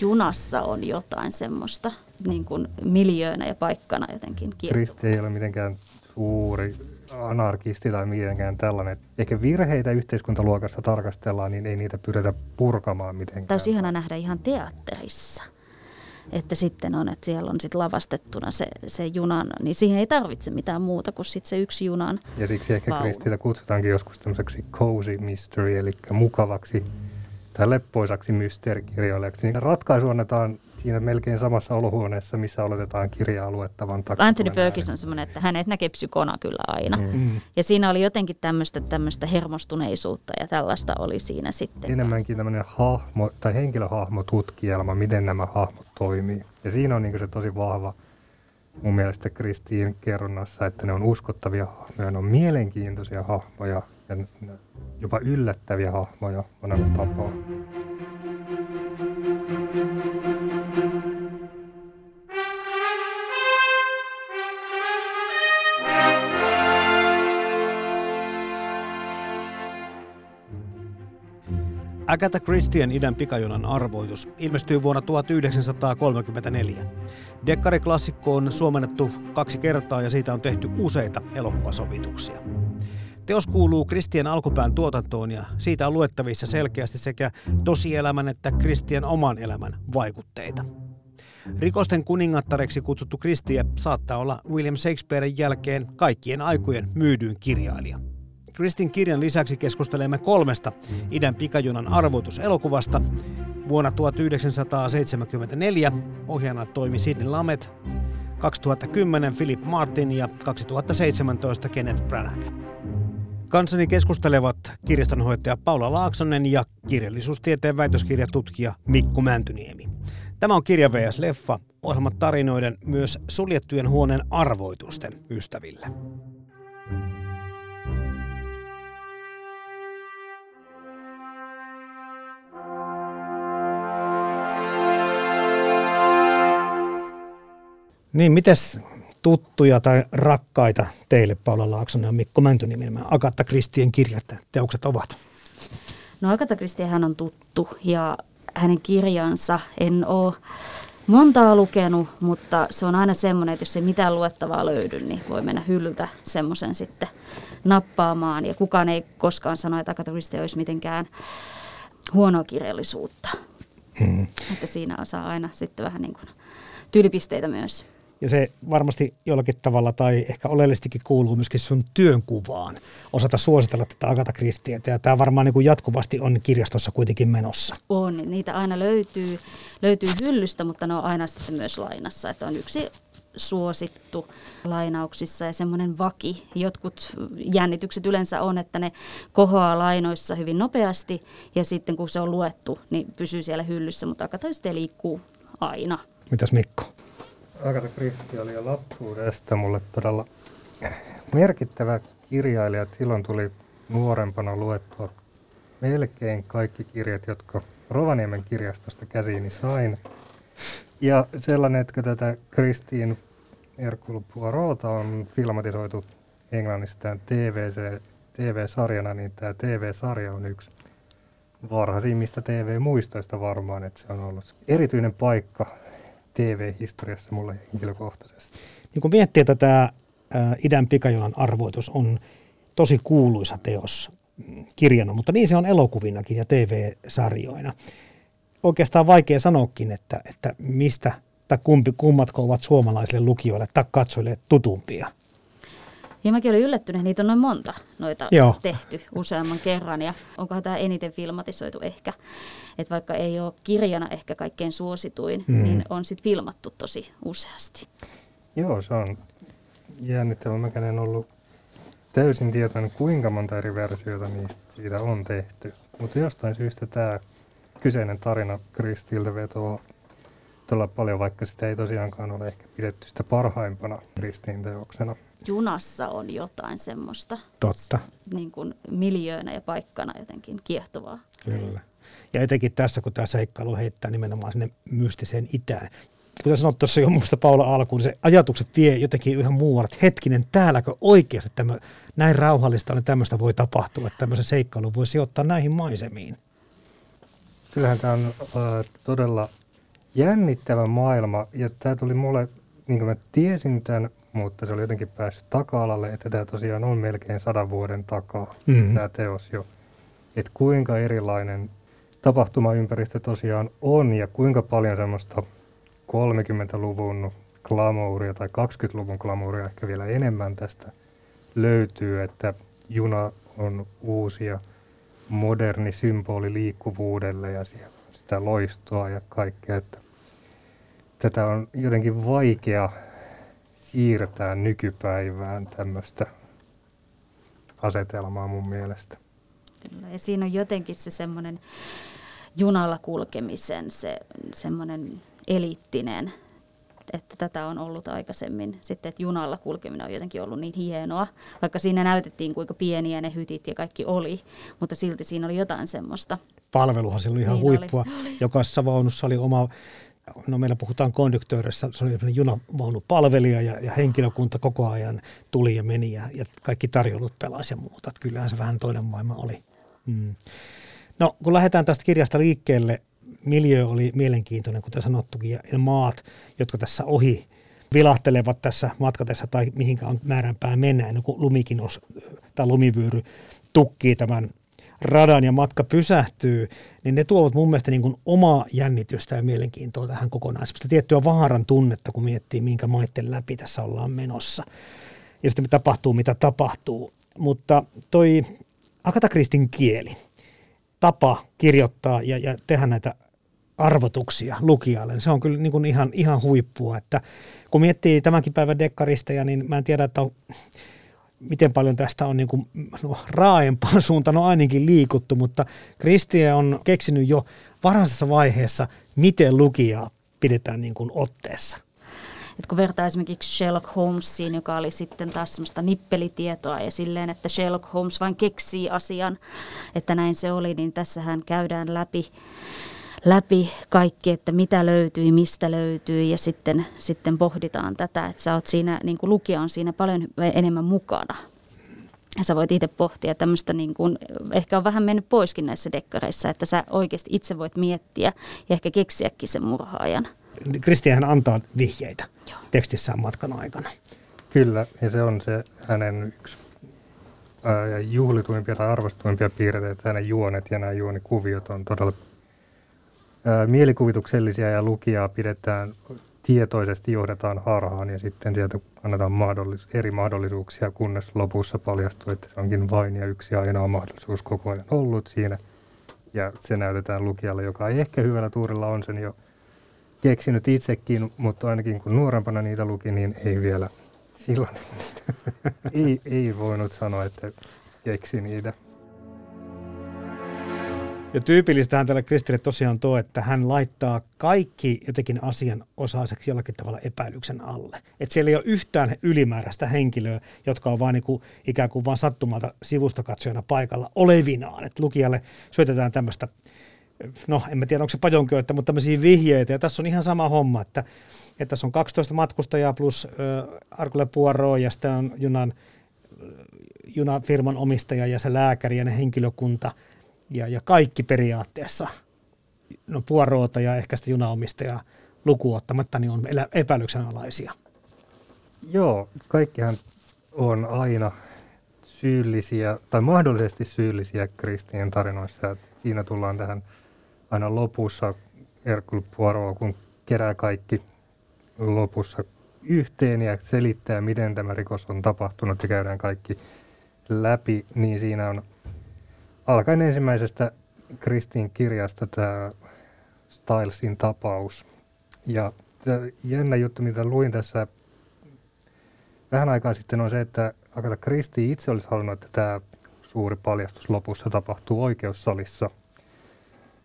Junassa on jotain semmoista niin kuin miljöönä ja paikkana jotenkin Kristi ei ole mitenkään suuri anarkisti tai mitenkään tällainen. Ehkä virheitä yhteiskuntaluokassa tarkastellaan, niin ei niitä pyritä purkamaan mitenkään. Tämä olisi ihana nähdä ihan teatterissa. Että sitten on, että siellä on sitten lavastettuna se, se junan, niin siihen ei tarvitse mitään muuta kuin sitten se yksi junan Ja siksi ehkä vaunu. Kristillä kutsutaankin joskus tämmöiseksi cozy mystery, eli mukavaksi tai leppoisaksi mysteerikirjailijaksi. Niin ratkaisu annetaan siinä melkein samassa olohuoneessa, missä oletetaan kirjaa luettavan takia. Anthony Perkins on semmoinen, että hänet näkee psykona kyllä aina. Mm. Mm. Ja siinä oli jotenkin tämmöistä, tämmöistä hermostuneisuutta ja tällaista oli siinä sitten. Enemmänkin tämmöinen hahmo tai henkilöhahmotutkielma, miten nämä hahmot toimii. Ja siinä on niin se tosi vahva mun mielestä Kristiin kerronnassa, että ne on uskottavia hahmoja, ne on mielenkiintoisia hahmoja ja jopa yllättäviä hahmoja monella tapaa. Agatha Christien idän pikajunan arvoitus ilmestyi vuonna 1934. Dekkariklassikko on suomennettu kaksi kertaa ja siitä on tehty useita elokuvasovituksia. Teos kuuluu Kristien alkupään tuotantoon ja siitä on luettavissa selkeästi sekä tosielämän että Kristien oman elämän vaikutteita. Rikosten kuningattareksi kutsuttu Kristie saattaa olla William Shakespearen jälkeen kaikkien aikojen myydyin kirjailija. Kristin kirjan lisäksi keskustelemme kolmesta idän pikajunan arvoituselokuvasta. Vuonna 1974 ohjaana toimi Sidney Lamet, 2010 Philip Martin ja 2017 Kenneth Branagh. Kanssani keskustelevat kirjastonhoitaja Paula Laaksonen ja kirjallisuustieteen väitöskirjatutkija Mikko Mäntyniemi. Tämä on Kirja vs. Leffa, ohjelmat tarinoiden myös suljettujen huoneen arvoitusten ystäville. Niin, mites tuttuja tai rakkaita teille, Paula Laaksonen ja Mikko Mäntyniemi, nämä Agatta Kristien kirjat teokset ovat? No Agatha Christie hän on tuttu ja hänen kirjansa en ole montaa lukenut, mutta se on aina semmoinen, että jos ei mitään luettavaa löydy, niin voi mennä hyllyltä semmoisen sitten nappaamaan. Ja kukaan ei koskaan sano, että Agatha Christie olisi mitenkään huonoa kirjallisuutta. Hmm. Että siinä saa aina sitten vähän niin kuin tyylipisteitä myös. Ja se varmasti jollakin tavalla tai ehkä oleellisestikin kuuluu myöskin sun työnkuvaan osata suositella tätä Agatha Christiea. Ja tämä varmaan niin kuin jatkuvasti on kirjastossa kuitenkin menossa. On, niitä aina löytyy, löytyy hyllystä, mutta ne on aina sitten myös lainassa. Että on yksi suosittu lainauksissa ja semmoinen vaki. Jotkut jännitykset yleensä on, että ne kohoaa lainoissa hyvin nopeasti ja sitten kun se on luettu, niin pysyy siellä hyllyssä, mutta Agatha Christie liikkuu aina. Mitäs Mikko? Agatha Christie oli jo lapsuudesta mulle todella merkittävä kirjailija. Silloin tuli nuorempana luettua melkein kaikki kirjat, jotka Rovaniemen kirjastosta käsiini sain. Ja sellainen, että tätä Kristiin Hercule Poirota on filmatisoitu Englannissa tämän TVC, TV-sarjana, niin tämä TV-sarja on yksi varhaisimmista TV-muistoista varmaan, että se on ollut erityinen paikka TV-historiassa mulle henkilökohtaisesti. Niin kun miettii, että tämä idän pikajunan arvoitus on tosi kuuluisa teos mm, kirjana, mutta niin se on elokuvinakin ja TV-sarjoina. Oikeastaan vaikea sanoakin, että, että mistä tai kumpi, kummatko ovat suomalaisille lukijoille tai katsojille tutumpia. Ja mäkin olin yllättynyt, niitä on noin monta noita Joo. tehty useamman kerran. Ja onkohan tämä eniten filmatisoitu ehkä. Että vaikka ei ole kirjana ehkä kaikkein suosituin, Mm. niin on sitten filmattu tosi useasti. Joo, se on jännittävä. Mäkään en ollut täysin tietoinen, kuinka monta eri versiota niistä siitä on tehty. Mutta jostain syystä tämä kyseinen tarina Kristiltä vetoo todella paljon, vaikka sitä ei tosiaankaan ole ehkä pidetty sitä parhaimpana Kristiin teoksena. Junassa on jotain semmoista. Totta. Niin kuin miljöönä ja paikkana jotenkin kiehtovaa. Kyllä. Ja etenkin tässä, kun tämä seikkailu heittää nimenomaan sinne mystiseen itään. Kuten sanoit tuossa jo muista Paula alkuun, niin se ajatukset vie jotenkin ihan muualle, että hetkinen, täälläkö oikeasti tämä, näin rauhallista on, tämmöistä voi tapahtua, että tämmöisen seikkailun voi sijoittaa näihin maisemiin. Kyllähän tämä on äh, todella jännittävä maailma, ja tämä tuli mulle, niin kuin mä tiesin tämän, mutta se oli jotenkin päässyt taka-alalle, että tämä tosiaan on melkein sadan vuoden takaa, mm-hmm. tämä teos jo. Että kuinka erilainen tapahtumaympäristö tosiaan on, ja kuinka paljon semmoista 30-luvun glamouria tai 20-luvun glamouria ehkä vielä enemmän tästä löytyy, että juna on uusi ja moderni symboli liikkuvuudelle ja sitä loistoa ja kaikkea. Että tätä on jotenkin vaikea siirtää nykypäivään tämmöistä asetelmaa mun mielestä. Kyllä, ja siinä on jotenkin se semmoinen junalla kulkemisen se semmoinen eliittinen, että tätä on ollut aikaisemmin. Sitten, että junalla kulkeminen on jotenkin ollut niin hienoa, vaikka siinä näytettiin kuinka pieniä ne hytit ja kaikki oli, mutta silti siinä oli jotain semmoista. Palveluhan silloin ihan niin huippua. Oli. Jokaisessa vaunussa oli oma no meillä puhutaan konduktöörissä, se oli junavaunupalvelija ja, ja henkilökunta koko ajan tuli ja meni ja, ja kaikki tarjoulut pelasi ja muuta. Että kyllähän se vähän toinen maailma oli. Mm. No kun lähdetään tästä kirjasta liikkeelle, miljö oli mielenkiintoinen, kuten sanottukin, ja maat, jotka tässä ohi vilahtelevat tässä matkatessa tai mihinkään määränpää mennä, ennen kuin lumikin os, tai lumivyöry tukkii tämän radan ja matka pysähtyy, niin ne tuovat mun mielestä niin kuin omaa jännitystä ja mielenkiintoa tähän kokonaisuuteen. Tiettyä vaaran tunnetta, kun miettii, minkä maitten läpi tässä ollaan menossa. Ja sitten tapahtuu, mitä tapahtuu. Mutta toi Agatha Kristin kieli, tapa kirjoittaa ja, ja tehdä näitä arvotuksia lukijalle. Se on kyllä niin kuin ihan, ihan huippua. Että kun miettii tämänkin päivän dekkaristeja, niin mä en tiedä, että on, miten paljon tästä on niin kuin, no, raaempaan suuntaan on ainakin liikuttu, mutta Kristie on keksinyt jo varhaisessa vaiheessa, miten lukijaa pidetään niin kuin otteessa. Et kun vertaa esimerkiksi Sherlock Holmesiin, joka oli sitten taas semmoista nippelitietoa ja silleen, että Sherlock Holmes vain keksii asian, että näin se oli, niin tässähän käydään läpi läpi kaikki, että mitä löytyy, mistä löytyy ja sitten, sitten pohditaan tätä, että sä oot siinä, niin kuin lukija on siinä paljon enemmän mukana. Ja sä voit itse pohtia tämmöistä, niin kuin, ehkä on vähän mennyt poiskin näissä dekkareissa, että sä oikeasti itse voit miettiä ja ehkä keksiäkin sen murhaajan. Kristian antaa vihjeitä Joo. tekstissään matkan aikana. Kyllä, ja se on se hänen yksi ää, juhlituimpia tai arvostuimpia piirteitä, hänen juonet ja nämä juonikuviot on todella mielikuvituksellisia ja lukijaa pidetään tietoisesti johdetaan harhaan ja sitten sieltä annetaan mahdollis- eri mahdollisuuksia, kunnes lopussa paljastuu, että se onkin vain ja yksi ainoa mahdollisuus koko ajan ollut siinä. Ja se näytetään lukijalle, joka ei ehkä hyvällä tuurilla on sen jo keksinyt itsekin, mutta ainakin kun nuorempana niitä luki, niin ei vielä silloin ei, ei voinut sanoa, että keksi niitä. Ja tyypillistähän tällä Kristille tosiaan tuo, että hän laittaa kaikki jotenkin asian osaiseksi jollakin tavalla epäilyksen alle. Että siellä ei ole yhtään ylimääräistä henkilöä, jotka on vaan niin kuin, ikään kuin vaan sattumalta sivustakatsojana paikalla olevinaan. Että lukijalle syötetään tämmöistä, no en mä tiedä onko se pajonkyöttä, mutta tämmöisiä vihjeitä. Ja tässä on ihan sama homma, että, että tässä on 12 matkustajaa plus äh, Arkule Poirot ja sitten on junan, junafirman omistaja ja se lääkäri ja ne henkilökunta – ja, ja kaikki periaatteessa, no puoroota ja ehkä sitä junaomistajaa lukuottamatta, niin on epäilyksenalaisia. Joo, kaikkihan on aina syyllisiä tai mahdollisesti syyllisiä kristien tarinoissa. Siinä tullaan tähän aina lopussa Hercule Poirot, kun kerää kaikki lopussa yhteen ja selittää, miten tämä rikos on tapahtunut ja käydään kaikki läpi, niin siinä on alkaen ensimmäisestä Kristin kirjasta tämä Stylesin tapaus. Ja jännä juttu, mitä luin tässä vähän aikaa sitten, on se, että Agatha Christie itse olisi halunnut, että tämä suuri paljastus lopussa tapahtuu oikeussalissa.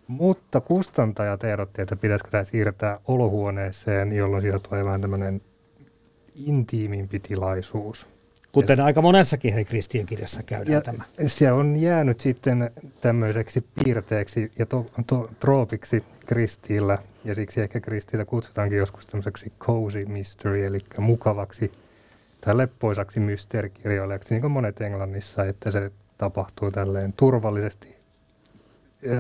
Mutta kustantajat ehdotti, että pitäisikö tämä siirtää olohuoneeseen, jolloin siitä tulee vähän tämmöinen intiimimpi tilaisuus. Kuten aika monessakin Heri Kristien kirjassa käydään ja tämä. Se on jäänyt sitten tämmöiseksi piirteeksi ja to, to, troopiksi Kristiillä, ja siksi ehkä Kristiillä kutsutaankin joskus tämmöiseksi cozy mystery, eli mukavaksi tai leppoisaksi mysteerikirjoilijaksi, niin kuin monet Englannissa, että se tapahtuu tälleen turvallisesti.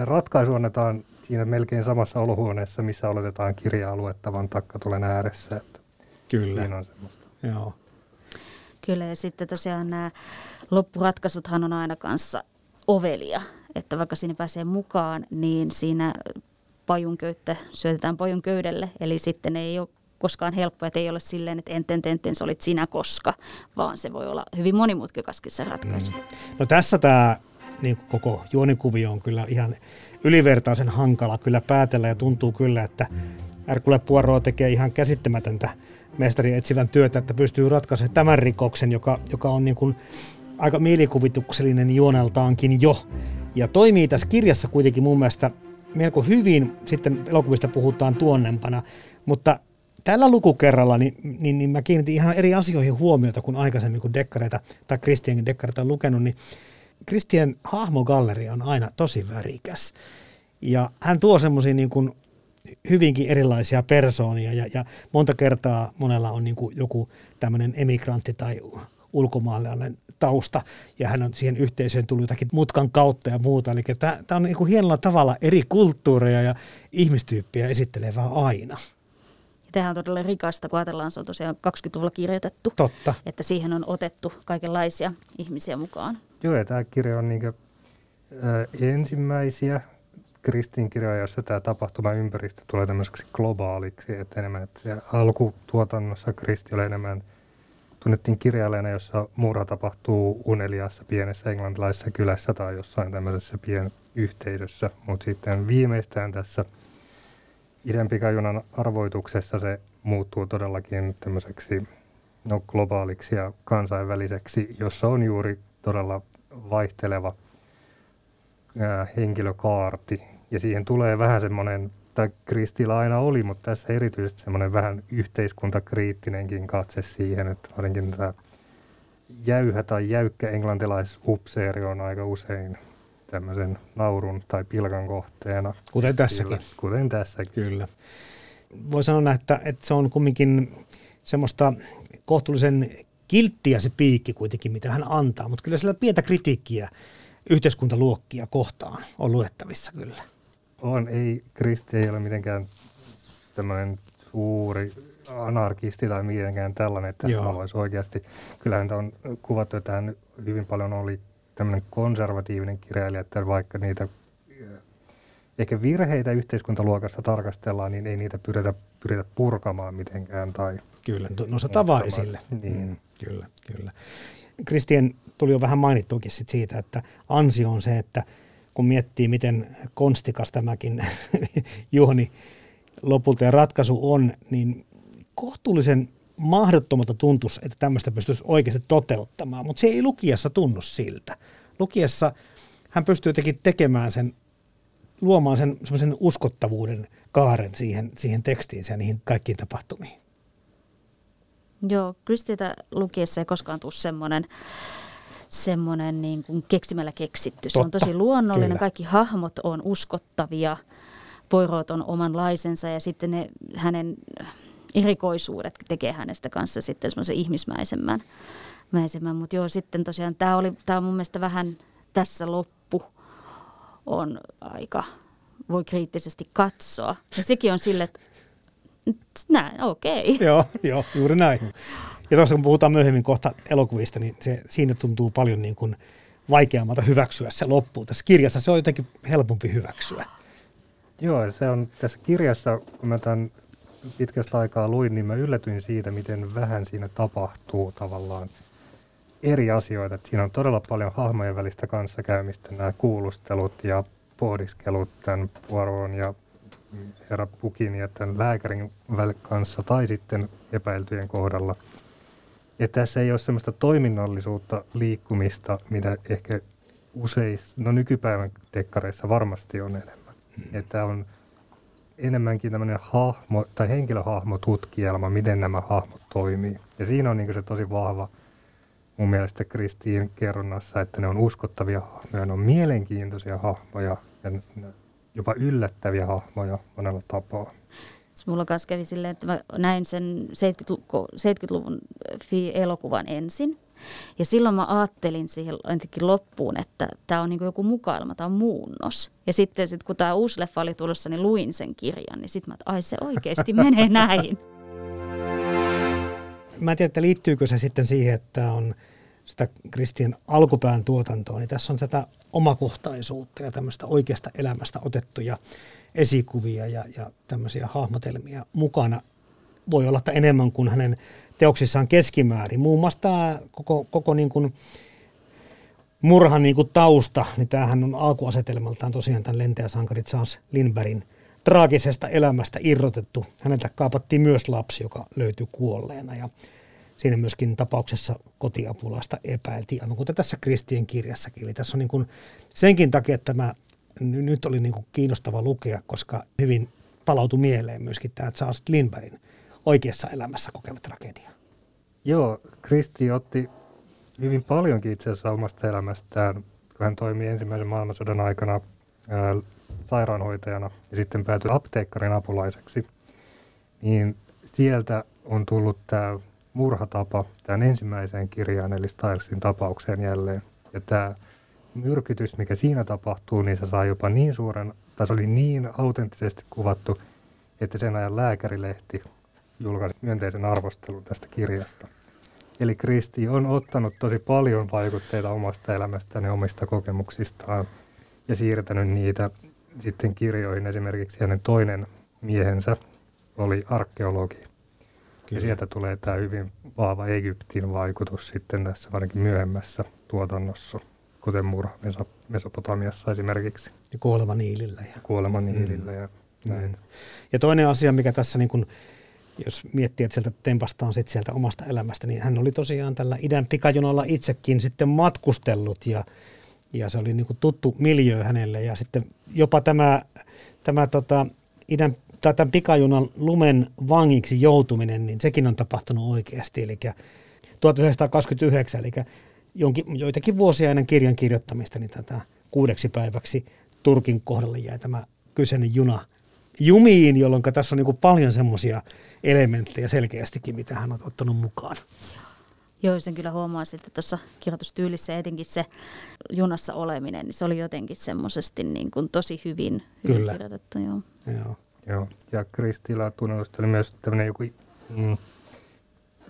Ratkaisu annetaan siinä melkein samassa olohuoneessa, missä oletetaan kirjaa luettavan takkatulen ääressä. Että Kyllä. Niin on semmoista. Joo. Kyllä, ja sitten tosiaan nämä loppuratkaisuthan on aina kanssa ovelia, että vaikka sinne pääsee mukaan, niin siinä pajunköyttä syötetään pajun köydelle, eli sitten ei ole koskaan helppoa, että ei ole silleen, että enten tenten olit sinä koska, vaan se voi olla hyvin monimutkikaskin se ratkaisu. Mm. No tässä tämä niin koko juonikuvio on kyllä ihan ylivertaisen hankala kyllä päätellä ja tuntuu kyllä, että Erkule Poirot tekee ihan käsittämätöntä mestari etsivän työtä, että pystyy ratkaisemaan tämän rikoksen, joka, joka on niin kuin aika mielikuvituksellinen juoneltaankin jo. Ja toimii tässä kirjassa kuitenkin mun mielestä melko hyvin, sitten elokuvista puhutaan tuonnempana, mutta tällä lukukerralla niin, niin, niin mä kiinnitin ihan eri asioihin huomiota kuin aikaisemmin, kun dekkareita tai Kristiankin dekkareita on lukenut, niin Kristian hahmogalleria on aina tosi värikäs. Ja hän tuo semmoisia niin kuin hyvinkin erilaisia persoonia ja, ja monta kertaa monella on niin kuin joku tämmöinen emigrantti tai ulkomaalainen tausta ja hän on siihen yhteisöön tullut jotakin mutkan kautta ja muuta. Eli tämä on niin kuin hienolla tavalla eri kulttuureja ja ihmistyyppiä esittelevää aina. Tämähän on todella rikasta, kun ajatellaan, se on tosiaan 20-luvulla kirjoitettu. Totta. Että siihen on otettu kaikenlaisia ihmisiä mukaan. Joo, ja tämä kirja on niin ensimmäisiä kristinkirjoja, jossa tämä tapahtumaympäristö tulee tämmöiseksi globaaliksi, että enemmän, että alkutuotannossa Kristi oli enemmän tunnettiin kirjailijana, jossa murha tapahtuu uneliassa pienessä englantilaisessa kylässä tai jossain tämmöisessä pienyhteisössä, mutta sitten viimeistään tässä idän pikajunan arvoituksessa se muuttuu todellakin tämmöiseksi no, globaaliksi ja kansainväliseksi, jossa on juuri todella vaihteleva ää, henkilökaarti ja siihen tulee vähän semmoinen, tai Kristillä aina oli, mutta tässä erityisesti semmoinen vähän yhteiskuntakriittinenkin katse siihen, että varsinkin tämä jäyhä tai jäykkä englantilaisupseeri on aika usein tämmöisen naurun tai pilkan kohteena. Kuten tässäkin. Kuten tässäkin. Kyllä. Voi sanoa, että, että se on kumminkin semmoista kohtuullisen kilttiä se piikki kuitenkin, mitä hän antaa, mutta kyllä sillä pientä kritiikkiä yhteiskuntaluokkia kohtaan on luettavissa kyllä. On, ei, Kristi ei ole mitenkään tämmöinen suuri anarkisti tai mitenkään tällainen, että Joo. hän haluaisi oikeasti. Kyllähän on kuvattu, että hän hyvin paljon oli tämmöinen konservatiivinen kirjailija, että vaikka niitä eh, ehkä virheitä yhteiskuntaluokassa tarkastellaan, niin ei niitä pyritä, pyritä purkamaan mitenkään. Tai kyllä, nostetaan vaan esille. Niin. Mm, kyllä, kyllä. Kristian tuli jo vähän mainittuakin sit siitä, että ansio on se, että kun miettii, miten konstikas tämäkin juoni lopulta ja ratkaisu on, niin kohtuullisen mahdottomalta tuntuisi, että tämmöistä pystyisi oikeasti toteuttamaan, mutta se ei lukiessa tunnu siltä. Lukiessa hän pystyy jotenkin tekemään sen, luomaan sen uskottavuuden kaaren siihen, siihen tekstiin ja niihin kaikkiin tapahtumiin. Joo, Kristitä lukiessa ei koskaan tule semmoinen semmoinen niin kuin keksimällä keksitty. Se on tosi luonnollinen, Kyllä. kaikki hahmot on uskottavia, Poirot on omanlaisensa ja sitten ne hänen erikoisuudet tekee hänestä kanssa sitten semmoisen ihmismäisemmän. Mäisemmän. Mutta joo, sitten tosiaan tämä oli, tämä on mun mielestä vähän tässä loppu on aika, voi kriittisesti katsoa. Ja sekin on sille, että näin, okei. Okay. Joo, joo, juuri näin. Ja tuossa kun puhutaan myöhemmin kohta elokuvista, niin se, siinä tuntuu paljon niin kuin vaikeammalta hyväksyä se loppu. Tässä kirjassa se on jotenkin helpompi hyväksyä. Joo, se on tässä kirjassa, kun mä tämän pitkästä aikaa luin, niin mä yllätyin siitä, miten vähän siinä tapahtuu tavallaan eri asioita. Että siinä on todella paljon hahmojen välistä kanssakäymistä, nämä kuulustelut ja pohdiskelut tämän Poiron ja herra Pukin ja tämän lääkärin kanssa tai sitten epäiltyjen kohdalla – ja tässä ei ole sellaista toiminnallisuutta liikkumista, mitä ehkä useissa, no nykypäivän dekkareissa varmasti on enemmän. Hmm. Että on enemmänkin tämmöinen hahmo tai henkilöhahmotutkielma, miten nämä hahmot toimii. Ja siinä on niin se tosi vahva mun mielestä Kristiin kerronnassa, että ne on uskottavia hahmoja, ne on mielenkiintoisia hahmoja ja jopa yllättäviä hahmoja monella tapaa. Mulla kanssa kävi silleen, että mä näin sen 70-luvun elokuvan ensin. Ja silloin mä ajattelin siihen ainakin loppuun, että tämä on niin joku mukailma, tämä on muunnos. Ja sitten sit, kun tämä uusi leffa oli tulossa, niin luin sen kirjan, niin sitten mä, että ai se oikeasti menee näin. Mä en tiedä, että liittyykö se sitten siihen, että on sitä Kristian alkupään tuotantoa, niin tässä on tätä omakohtaisuutta ja tämmöistä oikeasta elämästä otettuja esikuvia ja, ja tämmöisiä hahmotelmia mukana. Voi olla, että enemmän kuin hänen teoksissaan keskimäärin. Muun muassa tämä koko, koko niin kuin murhan niin kuin tausta, niin tämähän on alkuasetelmaltaan tosiaan tämän lentäjäsankari Charles Lindbergin traagisesta elämästä irrotettu. Häneltä kaapattiin myös lapsi, joka löytyi kuolleena ja siinä myöskin tapauksessa kotiapulaista epäiltiin, aivan kuten tässä Kristien kirjassakin. Eli tässä on niin kuin senkin takia, että tämä nyt oli niin kuin kiinnostava lukea, koska hyvin palautui mieleen myöskin tämä Charles Lindbergin oikeassa elämässä kokema tragedia. Joo, Kristi otti hyvin paljonkin itse asiassa omasta elämästään, kun hän toimi ensimmäisen maailmansodan aikana ää, sairaanhoitajana ja sitten päätyi apteekkarin apulaiseksi. Niin sieltä on tullut tämä murhatapa tämän ensimmäiseen kirjaan, eli Stylesin tapaukseen jälleen. Ja tämä myrkytys, mikä siinä tapahtuu, niin se saa jopa niin suuren, tai se oli niin autenttisesti kuvattu, että sen ajan lääkärilehti julkaisi myönteisen arvostelun tästä kirjasta. Eli Kristi on ottanut tosi paljon vaikutteita omasta elämästään ja omista kokemuksistaan ja siirtänyt niitä sitten kirjoihin. Esimerkiksi hänen toinen miehensä oli arkeologi. Kyllä. Ja sieltä tulee tämä hyvin vahva Egyptin vaikutus sitten tässä varsinkin myöhemmässä tuotannossa, kuten murha Mesopotamiassa esimerkiksi. Ja kuolema Niilillä. Ja, kuolema Niilillä mm. ja näin. Mm. Ja toinen asia, mikä tässä niin kuin jos miettii, että sieltä tempastaan sit sieltä omasta elämästä, niin hän oli tosiaan tällä idän pikajunalla itsekin sitten matkustellut ja, ja se oli niin kuin tuttu miljö hänelle ja sitten jopa tämä, tämä tota, idän tämän pikajunan lumen vangiksi joutuminen, niin sekin on tapahtunut oikeasti, eli 1929, eli jonkin, joitakin vuosia ennen kirjan kirjoittamista, niin tätä kuudeksi päiväksi Turkin kohdalle jäi tämä kyseinen juna jumiin, jolloin tässä on niin paljon semmoisia elementtejä selkeästikin, mitä hän on ottanut mukaan. Joo, sen kyllä huomaa että tuossa kirjoitustyylissä etenkin se junassa oleminen, niin se oli jotenkin semmoisesti niin kuin tosi hyvin, hyvin kyllä. kirjoitettu. Joo. Joo. Joo. Ja Kristillä tunnetusti oli myös tämmöinen joku mm,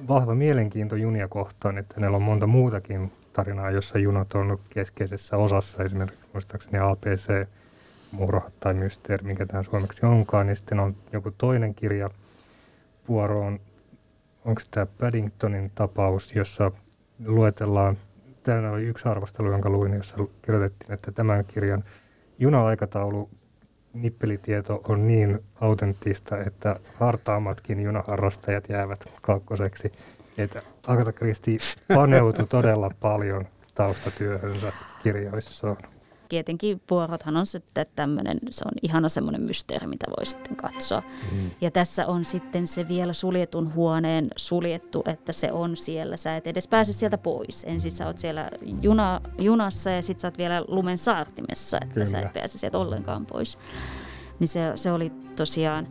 vahva mielenkiinto junia kohtaan, että hänellä on monta muutakin tarinaa, jossa junat on ollut keskeisessä osassa, esimerkiksi muistaakseni APC, murha tai mysteeri, mikä tämä suomeksi onkaan, niin sitten on joku toinen kirja – vuoroon, onko tämä Paddingtonin tapaus, jossa luetellaan, tämä oli yksi arvostelu, jonka luin, jossa kirjoitettiin, että tämän kirjan juna-aikataulu nippelitieto on niin autenttista, että hartaammatkin junaharrastajat jäävät kakkoseksi. Että Agatha Christie paneutui todella paljon taustatyöhönsä kirjoissaan tietenkin vuorothan on sitten tämmöinen, se on ihana semmoinen mysteeri, mitä voi sitten katsoa. Mm. Ja tässä on sitten se vielä suljetun huoneen suljettu, että se on siellä. Sä et edes pääse sieltä pois. Ensin sä oot siellä juna, junassa ja sitten sä oot vielä lumen saartimessa, että Kyllä. sä et pääse sieltä ollenkaan pois. Niin se, se oli tosiaan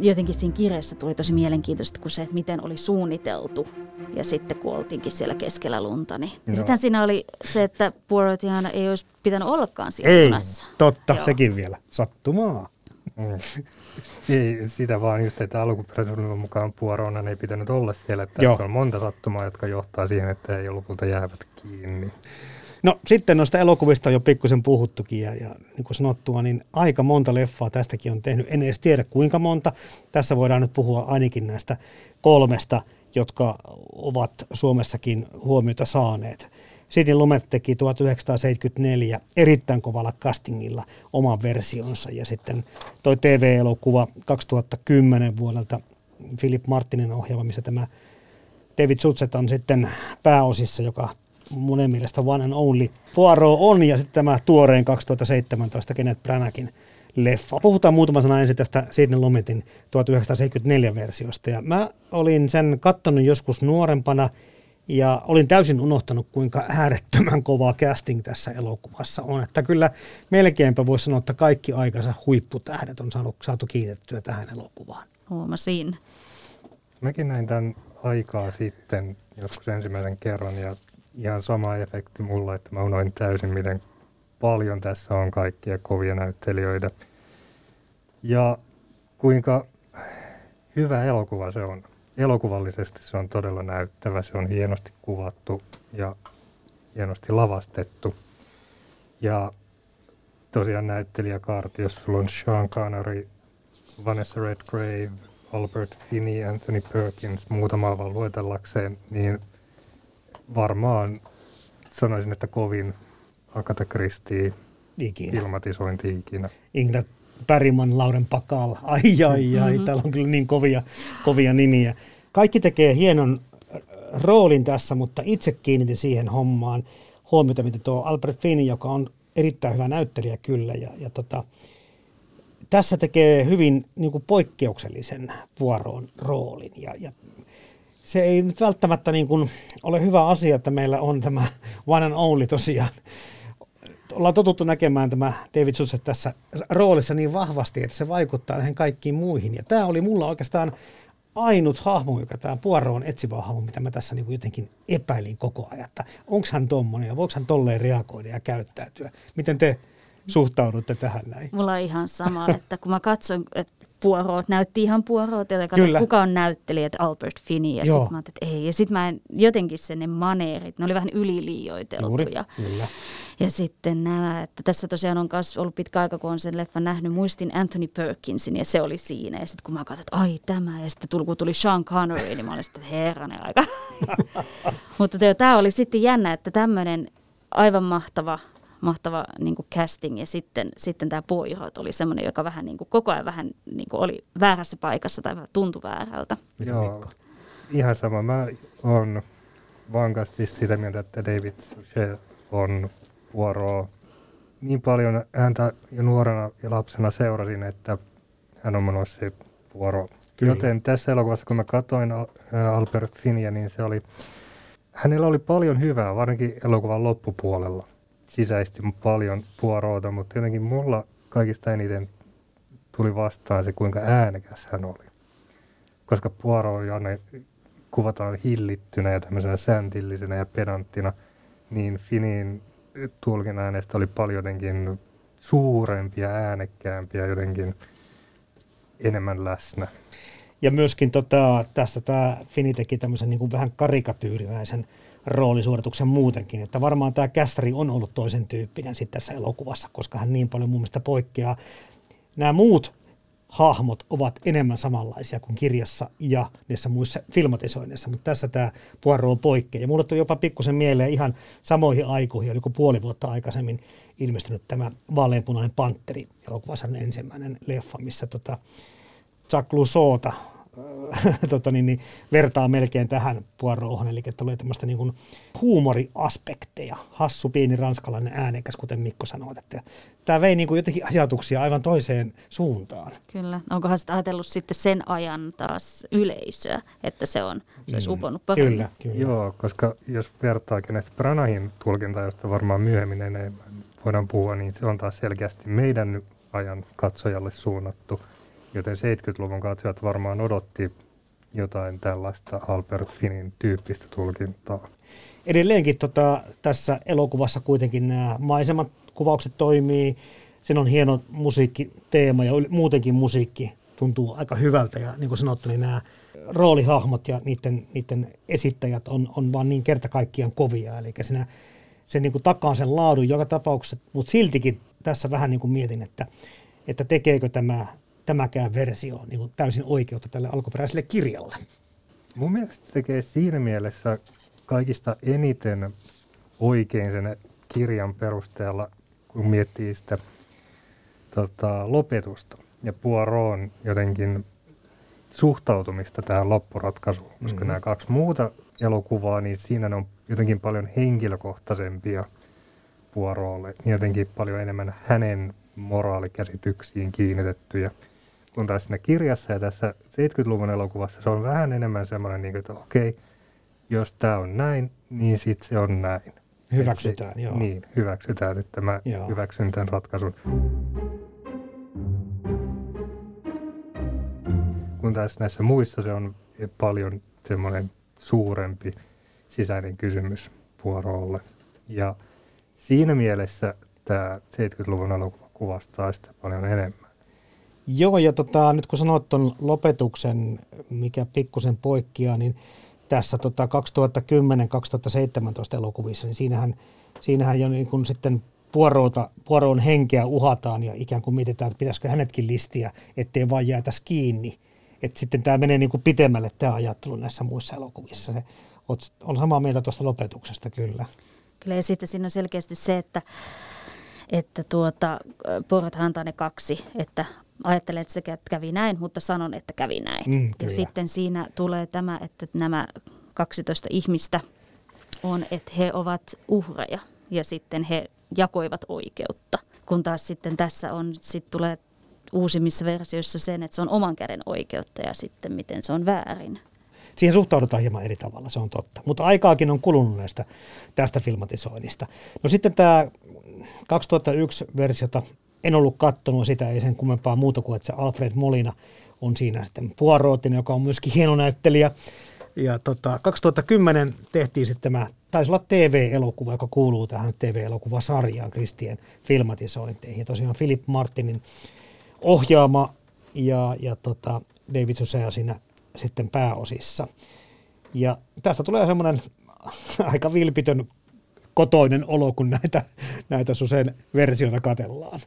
jotenkin siinä kirjassa tuli tosi mielenkiintoista, kun se, että miten oli suunniteltu. Ja sitten kun oltiinkin siellä keskellä lunta, niin no. sitten siinä oli se, että Poirotihana ei olisi pitänyt ollakaan siinä Ei, junassa. totta, Joo. sekin vielä. Sattumaa. Mm. Ei sitä vaan just, että alkuperäisen mukaan Puorona ei pitänyt olla siellä. Että tässä on monta sattumaa, jotka johtaa siihen, että ei lopulta jäävät kiinni. No sitten noista elokuvista on jo pikkusen puhuttukin ja, ja niin kuin sanottua, niin aika monta leffaa tästäkin on tehnyt. En edes tiedä kuinka monta. Tässä voidaan nyt puhua ainakin näistä kolmesta, jotka ovat Suomessakin huomiota saaneet. Sidney Lumet teki 1974 erittäin kovalla castingilla oman versionsa ja sitten toi TV-elokuva 2010 vuodelta Philip Martinin ohjaama, missä tämä David Sutset on sitten pääosissa, joka monen mielestä one and only Poirot on, ja sitten tämä tuoreen 2017 Kenneth Branaghin leffa. Puhutaan muutama sana ensin tästä Sidney Lometin 1974 versiosta. Ja mä olin sen kattonut joskus nuorempana ja olin täysin unohtanut, kuinka äärettömän kova casting tässä elokuvassa on. Että kyllä melkeinpä voisi sanoa, että kaikki aikansa huipputähdet on saanut, saatu kiitettyä tähän elokuvaan. Huomasin. Mäkin näin tämän aikaa sitten joskus ensimmäisen kerran ja ihan sama efekti mulla, että mä unoin täysin, miten paljon tässä on kaikkia kovia näyttelijöitä. Ja kuinka hyvä elokuva se on. Elokuvallisesti se on todella näyttävä, se on hienosti kuvattu ja hienosti lavastettu. Ja tosiaan näyttelijäkaarti, jos sulla on Sean Connery, Vanessa Redgrave, Albert Finney, Anthony Perkins, muutama vaan luetellakseen, niin varmaan sanoisin, että kovin Agatha Christie Ikinä. ilmatisointi ikinä. Ingrid Päriman, Lauren Pakal, ai ai ai, Mm-hmm. täällä on kyllä niin kovia, kovia nimiä. Kaikki tekee hienon roolin tässä, mutta itse kiinnitin siihen hommaan huomiota, mitä tuo Albert Finney, joka on erittäin hyvä näyttelijä kyllä, ja, ja tota, tässä tekee hyvin niin kuin poikkeuksellisen vuoroon roolin, ja, ja se ei nyt välttämättä niin kuin ole hyvä asia, että meillä on tämä one and only tosiaan ollaan totuttu näkemään tämä David Suset tässä roolissa niin vahvasti, että se vaikuttaa näihin kaikkiin muihin. Ja tämä oli mulla oikeastaan ainut hahmo, joka tämä Puoro on etsivä hahmo, mitä mä tässä niin kuin jotenkin epäilin koko ajan, että onko hän tommonen ja voiko hän tolleen reagoida ja käyttäytyä. Miten te suhtaudutte tähän näin? Mulla on ihan sama, että kun mä katsoin, että Puorot näytti ihan Puorot, ja katsoin, kuka on näyttelijä, että Albert Finney, ja sitten mä että ei, ja sitten mä en, jotenkin sen ne maneerit, ne oli vähän yliliioiteltuja. kyllä. Ja sitten nämä, että tässä tosiaan on myös ollut pitkä aika, kun on sen leffan nähnyt, muistin Anthony Perkinsin ja se oli siinä. Ja sitten kun mä katsoin, että ai tämä, ja sitten tuli, kun tuli Sean Connery, niin mä olin sitten, että herranen aika. Mutta tämä oli sitten jännä, että tämmöinen aivan mahtava, mahtava niin kuin casting ja sitten, sitten tämä Poirot oli semmoinen, joka vähän niin kuin, koko ajan vähän niin kuin oli väärässä paikassa tai vähän tuntui väärältä. Joo, Mikko? ihan sama. Mä oon vankasti sitä mieltä, että David Suchet on vuoroa. Niin paljon häntä jo nuorena ja lapsena seurasin, että hän on se vuoro. Kyllä. Joten tässä elokuvassa, kun mä katsoin ää, Albert Finneyä, niin se oli, hänellä oli paljon hyvää, varsinkin elokuvan loppupuolella. Sisäisti paljon puoroota, mutta jotenkin mulla kaikista eniten tuli vastaan se, kuinka äänekäs hän oli. Koska Poirot kuvataan hillittynä ja tämmöisenä säntillisenä ja pedanttina, niin Finin tulkin äänestä oli paljon jotenkin suurempia, äänekkäämpiä, jotenkin enemmän läsnä. Ja myöskin tota, tässä tämä Fini teki tämmöisen niin kuin vähän karikatyyrimäisen roolisuorituksen muutenkin, että varmaan tämä kästari on ollut toisen tyyppinen sitten tässä elokuvassa, koska hän niin paljon mun mielestä poikkeaa. Nämä muut hahmot ovat enemmän samanlaisia kuin kirjassa ja niissä muissa filmatisoinneissa, mutta tässä tämä Poirot poikkeaa. Ja mulle tuli jopa pikkusen mieleen ihan samoihin aikoihin, oliko puoli vuotta aikaisemmin ilmestynyt tämä Vaaleanpunainen pantteri, elokuvassa ensimmäinen leffa, missä tota, Jacques Lusota tota niin, niin, vertaa melkein tähän Poirothon, eli että tulee tämmöistä niin kuin huumoriaspekteja. Hassu, pieni ranskalainen äänekäs, kuten Mikko sanoi. Että tämä vei niin kuin jotenkin ajatuksia aivan toiseen suuntaan. Kyllä. Onkohan sitä ajatellut sitten sen ajan taas yleisöä, että se on, se olisi uponnut paremmin. Kyllä, kyllä. Joo, koska jos vertaa Kenneth Branahin tulkinta, josta varmaan myöhemmin enemmän voidaan puhua, niin se on taas selkeästi meidän ajan katsojalle suunnattu. Joten 70-luvun katsojat varmaan odotti jotain tällaista Albert Finin tyyppistä tulkintaa. Edelleenkin tota, tässä elokuvassa kuitenkin nämä maisemat, kuvaukset toimii. Siinä on hieno musiikkiteema ja muutenkin musiikki tuntuu aika hyvältä. Ja niin kuin sanottu, niin nämä roolihahmot ja niiden, niiden esittäjät on, on vaan niin kerta kaikkiaan kovia. Eli siinä, se niin kuin takaa sen laadun joka tapauksessa, mutta siltikin tässä vähän niin kuin mietin, että, että tekeekö tämä, tämäkään versio niin kuin täysin oikeutta tälle alkuperäiselle kirjalle. Mun mielestä tekee siinä mielessä kaikista eniten oikein sen kirjan perusteella, kun miettii sitä tota, lopetusta ja Poiron jotenkin suhtautumista tähän loppuratkaisuun, koska Mhm. nämä kaksi muuta elokuvaa, niin siinä ne on jotenkin paljon henkilökohtaisempia Puorolle, jotenkin paljon enemmän hänen moraalikäsityksiin kiinnitettyjä. Kun taas siinä kirjassa ja tässä 70-luvun elokuvassa se on vähän enemmän semmoinen, niin kuin, että okei, jos tämä on näin, niin sitten se on näin. Hyväksytään, se, joo. Niin, hyväksytään, että mä joo. hyväksyn tämän ratkaisun. Kun taas näissä muissa se on paljon semmoinen suurempi sisäinen kysymys Puorolle. Ja siinä mielessä tämä 70-luvun elokuva kuvastaa sitä paljon enemmän. Joo, ja tota, nyt kun sanoit tuon lopetuksen, mikä pikkusen poikkeaa, niin tässä tota 2010-2017 elokuvissa, niin siinähän, siinähän jo niin kuin sitten puoroota, puoroon henkeä uhataan ja ikään kuin mietitään, että pitäisikö hänetkin listiä, ettei vaan jäätäisi kiinni. Että sitten tämä menee niin kuin pitemmälle tämä ajattelu näissä muissa elokuvissa. Se, on samaa mieltä tuosta lopetuksesta kyllä. Kyllä ja sitten siinä on selkeästi se, että, että tuota, porothan ne kaksi, että ajattelen, että se kävi näin, mutta sanon, että kävi näin. Mm, ja sitten siinä tulee tämä, että nämä 12 ihmistä on, että he ovat uhreja ja sitten he jakoivat oikeutta. Kun taas sitten tässä on, sitten tulee uusimmissa versioissa sen, että se on oman käden oikeutta ja sitten miten se on väärin. Siihen suhtaudutaan hieman eri tavalla, se on totta. Mutta aikaakin on kulunut näistä, tästä filmatisoinnista. No sitten tämä 2001-versiota, en ollut katsonut sitä, ei sen kummempaa muuta kuin, että se Alfred Molina on siinä sitten Poirotin, joka on myöskin hieno näyttelijä. Ja tota, 2010 tehtiin sitten tämä, taisi olla TV-elokuva, joka kuuluu tähän TV-elokuvasarjaan Kristien filmatisointeihin. Tosiaan Philip Martinin ohjaama ja, ja tota David Susea siinä sitten pääosissa. Ja tästä tulee semmoinen aika vilpitön kotoinen olo, kun näitä, näitä Susen versioita katellaan.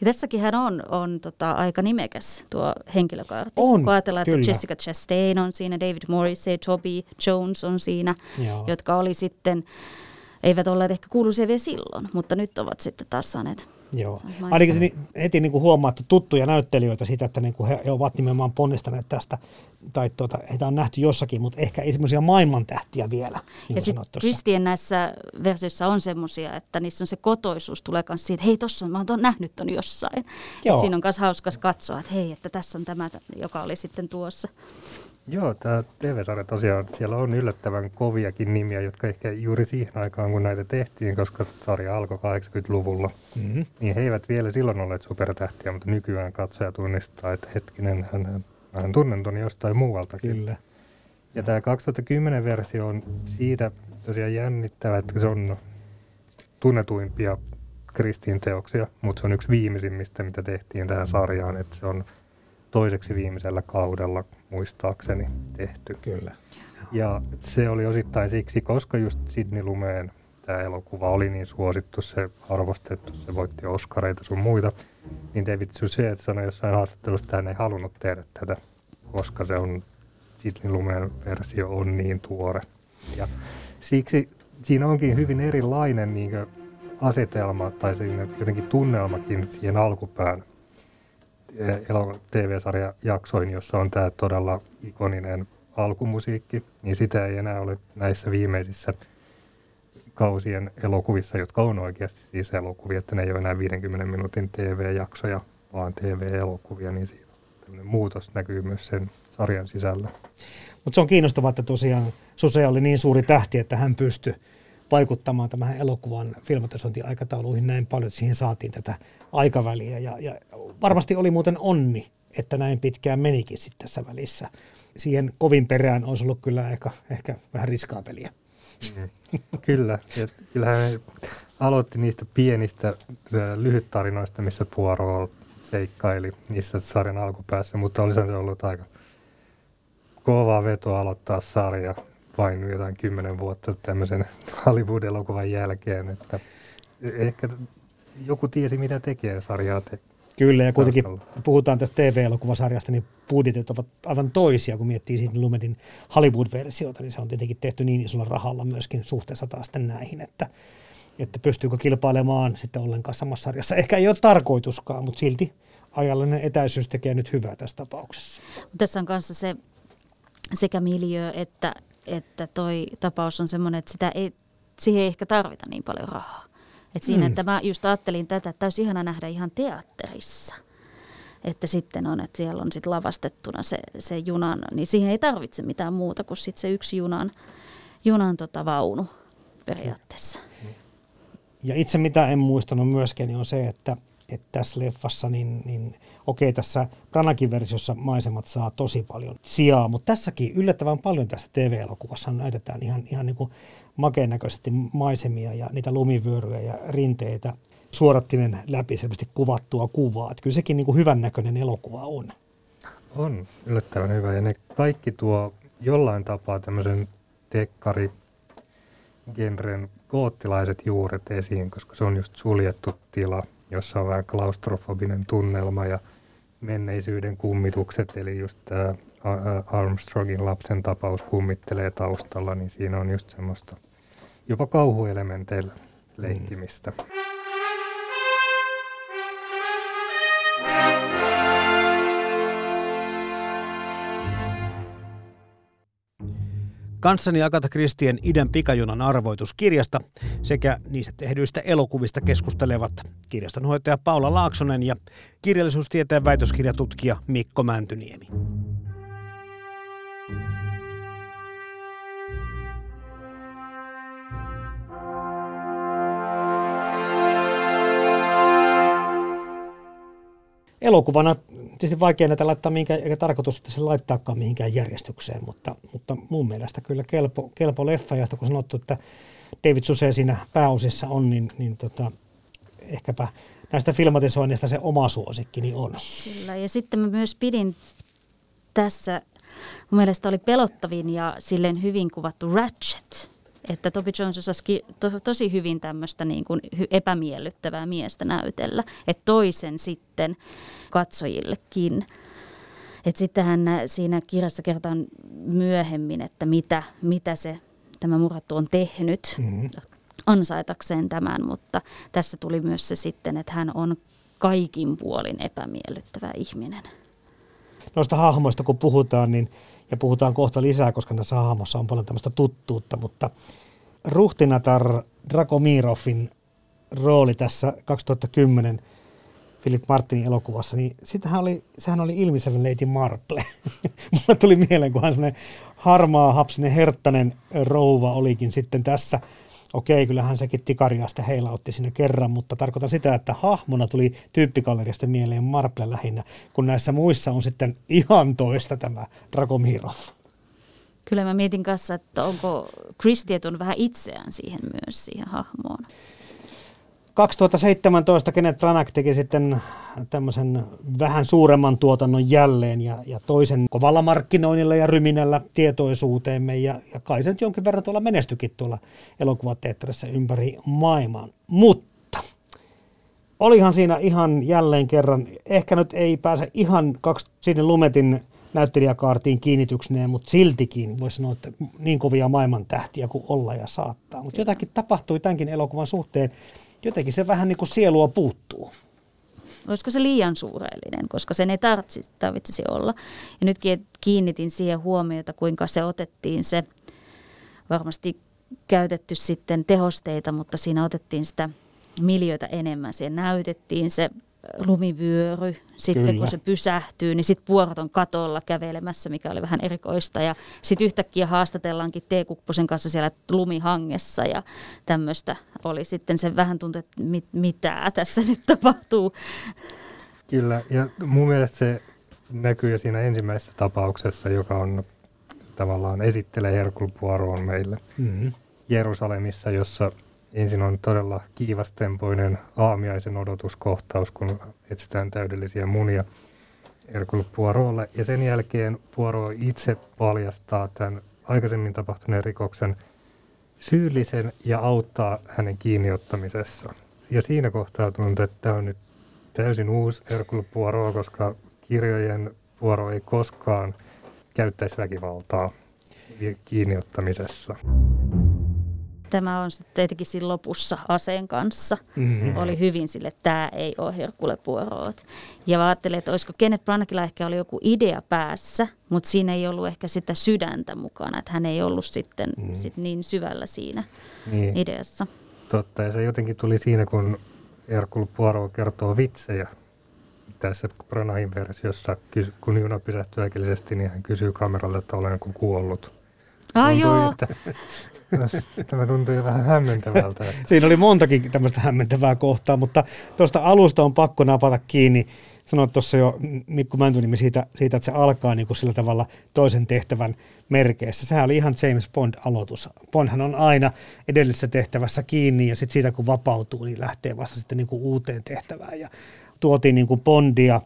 Ja tässäkin hän on, on tota, aika nimekäs tuo henkilökaarti. On, Kun ajatellaan, kyllä. että Jessica Chastain on siinä, David Morrissey, Toby Jones on siinä, Joo. jotka oli sitten, eivät olleet ehkä kuuluisia vielä silloin, mutta nyt ovat sitten taas saaneet Joo. Ainakin se heti niin kuin huomaattu tuttuja näyttelijöitä siitä, että niin kuin he, he ovat nimenomaan ponnistaneet tästä, tai tuota, heitä on nähty jossakin, mutta ehkä ei semmoisia maailmantähtiä vielä. Niin ja sitten Kristien näissä versioissa on semmoisia, että niissä on se kotoisuus tulee myös siitä, että hei tossa mä oon nähnyt ton jossain. Joo. siinä on myös hauskas katsoa, että hei, että tässä on tämä, joka oli sitten tuossa. Joo, tämä TV-sarja tosiaan, siellä on yllättävän koviakin nimiä, jotka ehkä juuri siihen aikaan, kun näitä tehtiin, koska sarja alkoi 80-luvulla, mm-hmm. niin he eivät vielä silloin olleet supertähtiä, mutta nykyään katsoja tunnistaa, että hetkinen, hän, hän tunnen ton jostain muualtakin. Kyllä. Ja tämä 2010-versio on siitä tosiaan jännittävä, että se on tunnetuimpia Kristin teoksia, mutta se on yksi viimeisimmistä, mitä tehtiin tähän sarjaan, että se on toiseksi viimeisellä kaudella muistaakseni tehty. Kyllä. Ja se oli osittain siksi, koska just Sidney Lumeen tämä elokuva oli niin suosittu, se arvostettu, se voitti Oscareita sun muita, niin David Suchet sanoi jossain haastattelussa, että hän ei halunnut tehdä tätä, koska se on, Sidney Lumeen versio on niin tuore. Ja siksi siinä onkin hyvin erilainen niin asetelma tai jotenkin tunnelmakin siihen alkupään TV-sarja jaksoin, jossa on tämä todella ikoninen alkumusiikki, niin sitä ei enää ole näissä viimeisissä kausien elokuvissa, jotka on oikeasti siis elokuvia, että ne ei ole enää 50 minuutin TV-jaksoja, vaan TV-elokuvia, niin siinä muutos näkyy myös sen sarjan sisällä. Mutta se on kiinnostavaa, että tosiaan Suse oli niin suuri tähti, että hän pystyi vaikuttamaan tämän elokuvan filmatisointiaikatauluihin näin paljon, että siihen saatiin tätä aikaväliä. Ja, ja varmasti oli muuten onni, että näin pitkään menikin sitten tässä välissä. Siihen kovin perään olisi ollut kyllä ehkä, ehkä vähän riskaapeliä. Mm. Kyllä. Ja kyllähän aloitti niistä pienistä lyhyttarinoista, missä Puoro seikkaili niissä sarjan alkupäässä, mutta olisi ollut aika kova veto aloittaa sarja vain jotain kymmenen vuotta tämmöisen Hollywood-elokuvan jälkeen, että ehkä joku tiesi mitä tekee sarjaa te- Kyllä, ja kuitenkin taustalla. puhutaan tästä TV-elokuvasarjasta, niin budjetit ovat aivan toisia, kun miettii siitä Lumedin Hollywood-versiota, niin se on tietenkin tehty niin isolla rahalla myöskin suhteessa taas sitten näihin, että, että pystyykö kilpailemaan sitten ollenkaan samassa sarjassa. Ehkä ei ole tarkoituskaan, mutta silti ajallinen etäisyys tekee nyt hyvää tässä tapauksessa. Tässä on kanssa se sekä miljö että että toi tapaus on semmoinen, että sitä ei, siihen ei ehkä tarvita niin paljon rahaa. Et siinä, mm. että mä just ajattelin tätä, että olisi ihana nähdä ihan teatterissa. Että sitten on, että siellä on sitten lavastettuna se, se junan, niin siihen ei tarvitse mitään muuta kuin sitten se yksi junan, junan tota vaunu periaatteessa. Ja itse mitä en muistanut myöskin, niin on se, että, että tässä leffassa, niin, niin okei, tässä Branakin versiossa maisemat saa tosi paljon sijaa, mutta tässäkin yllättävän paljon tässä TV-elokuvassa näytetään ihan, ihan niin kuin makeen näköisesti maisemia ja niitä lumivyöryjä ja rinteitä suorattimen läpi selvästi kuvattua kuvaa. Että kyllä sekin niin kuin hyvän näköinen elokuva on. On yllättävän hyvä ja ne kaikki tuo jollain tapaa tämmöisen dekkari genren koottilaiset juuret esiin, koska se on just suljettu tila, jossa on vähän klaustrofobinen tunnelma ja menneisyyden kummitukset, eli just tämä Armstrongin lapsen tapaus kummittelee taustalla, niin siinä on just semmoista jopa kauhuelementeillä leikkimistä. Mm. Kanssani Agatha Kristien idän pikajunan arvoituskirjasta sekä niistä tehdyistä elokuvista keskustelevat kirjastonhoitaja Paula Laaksonen ja kirjallisuustieteen väitöskirjatutkija Mikko Mäntyniemi. Elokuvana tietysti vaikea näitä laittaa mihinkään, eikä tarkoitus, että se laittaakaan mihinkään järjestykseen, mutta, mutta mun mielestä kyllä kelpo, kelpo leffa, ja kun sanottu, että David Suse siinä pääosissa on, niin, niin tota, ehkäpä näistä filmatisoinnista se oma suosikki niin on. Kyllä, ja sitten mä myös pidin tässä, mun mielestä oli pelottavin ja silleen hyvin kuvattu Ratchet, että Toby Jones osasi to, tosi hyvin tämmöistä niin kuin epämiellyttävää miestä näytellä, että toisen sitten katsojillekin. Et sitten hän siinä kirjassa kertaa myöhemmin, että mitä, mitä se tämä murhattu on tehnyt mm-hmm. ansaitakseen tämän, mutta tässä tuli myös se sitten, että hän on kaikin puolin epämiellyttävä ihminen. Noista hahmoista kun puhutaan, niin ja puhutaan kohta lisää, koska tässä hahmossa on paljon tämmöistä tuttuutta, mutta ruhtinatar Dragomirovin rooli tässä 2010 Philip Martinin elokuvassa, niin sitähän oli, sehän oli ilmiselvän Lady Marple. Mulle tuli mieleen, kun hän semmoinen harmaa, hapsinen, herttainen rouva olikin sitten tässä. Okei, kyllähän sekin tikariasta heilautti sinne kerran, mutta tarkoitan sitä, että hahmona tuli tyyppikalleriasta mieleen Marple lähinnä, kun näissä muissa on sitten ihan toista tämä Dragomirov. Kyllä mä mietin kanssa, että onko Chris tietun vähän itseään siihen myös, siihen hahmoon. 2017 Kenneth Branagh teki sitten tämmöisen vähän suuremman tuotannon jälleen ja, ja toisen kovalla markkinoinnilla ja ryminällä tietoisuuteemme ja, ja kai se nyt jonkin verran tuolla menestykin tuolla elokuvateatterissa ympäri maailman. Mutta olihan siinä ihan jälleen kerran, ehkä nyt ei pääse ihan kaksi sinne Lumetin näyttelijäkaartiin kiinnityksineen, mutta siltikin voisi sanoa, että niin kovia maailman tähtiä kuin olla ja saattaa. Mutta jotakin tapahtui tämänkin elokuvan suhteen, jotenkin se vähän niin kuin sielua puuttuu. Olisiko se liian suureellinen, koska sen ei tarvitsisi, tarvitsisi olla. Ja nytkin kiinnitin siihen huomiota, kuinka se otettiin se varmasti käytetty sitten tehosteita, mutta siinä otettiin sitä miljöitä enemmän. Siihen näytettiin se lumivyöry. Sitten Kyllä. kun se pysähtyy, niin sitten vuorot on katolla kävelemässä, mikä oli vähän erikoista. Ja sitten yhtäkkiä haastatellaankin T-Kukkosen kanssa siellä lumihangessa ja tämmöistä oli sitten se vähän tuntuu, että mit, mitä tässä nyt tapahtuu. Kyllä, ja mun mielestä se näkyy jo siinä ensimmäisessä tapauksessa, joka on tavallaan esittelee Herkul Poiroon meille mm-hmm. Jerusalemissa, jossa ensin on todella kiivastempoinen aamiaisen odotuskohtaus, kun etsitään täydellisiä munia Hercule Poirotlle. Ja sen jälkeen Poirot itse paljastaa tämän aikaisemmin tapahtuneen rikoksen syyllisen ja auttaa hänen kiinniottamisessa. Ja siinä kohtaa tuntuu, että tämä on nyt täysin uusi Hercule Poirot, koska kirjojen Poirot ei koskaan käyttäisi väkivaltaa kiinniottamisessa. Tämä on sitten tietenkin siinä lopussa aseen kanssa. Mm-hmm. Oli hyvin sille, että tämä ei ole Herkule Poirot. Ja ajattelin, että olisiko Kenneth Branaghilla ehkä oli joku idea päässä, mutta siinä ei ollut ehkä sitä sydäntä mukana. Että hän ei ollut sitten mm. sit niin syvällä siinä niin. ideassa. Totta, ja se jotenkin tuli siinä, kun Herkule Poirot kertoo vitsejä tässä Branaghin versiossa, kun juna pysähtyy äkillisesti, niin hän kysyy kameralle, että olenko kuollut. Ah, joo. Että, tämä tuntui vähän hämmentävältä. Että. Siinä oli montakin tämmöistä hämmentävää kohtaa, mutta tuosta alusta on pakko napata kiinni. Sanoit tuossa jo Mikko Mäntynimi siitä, siitä, että se alkaa niin kuin sillä tavalla toisen tehtävän merkeissä. Sehän oli ihan James Bond-aloitus. Bondhan on aina edellisessä tehtävässä kiinni ja sitten siitä kun vapautuu, niin lähtee vasta sitten niin kuin uuteen tehtävään. Ja tuotiin niin kuin Bondia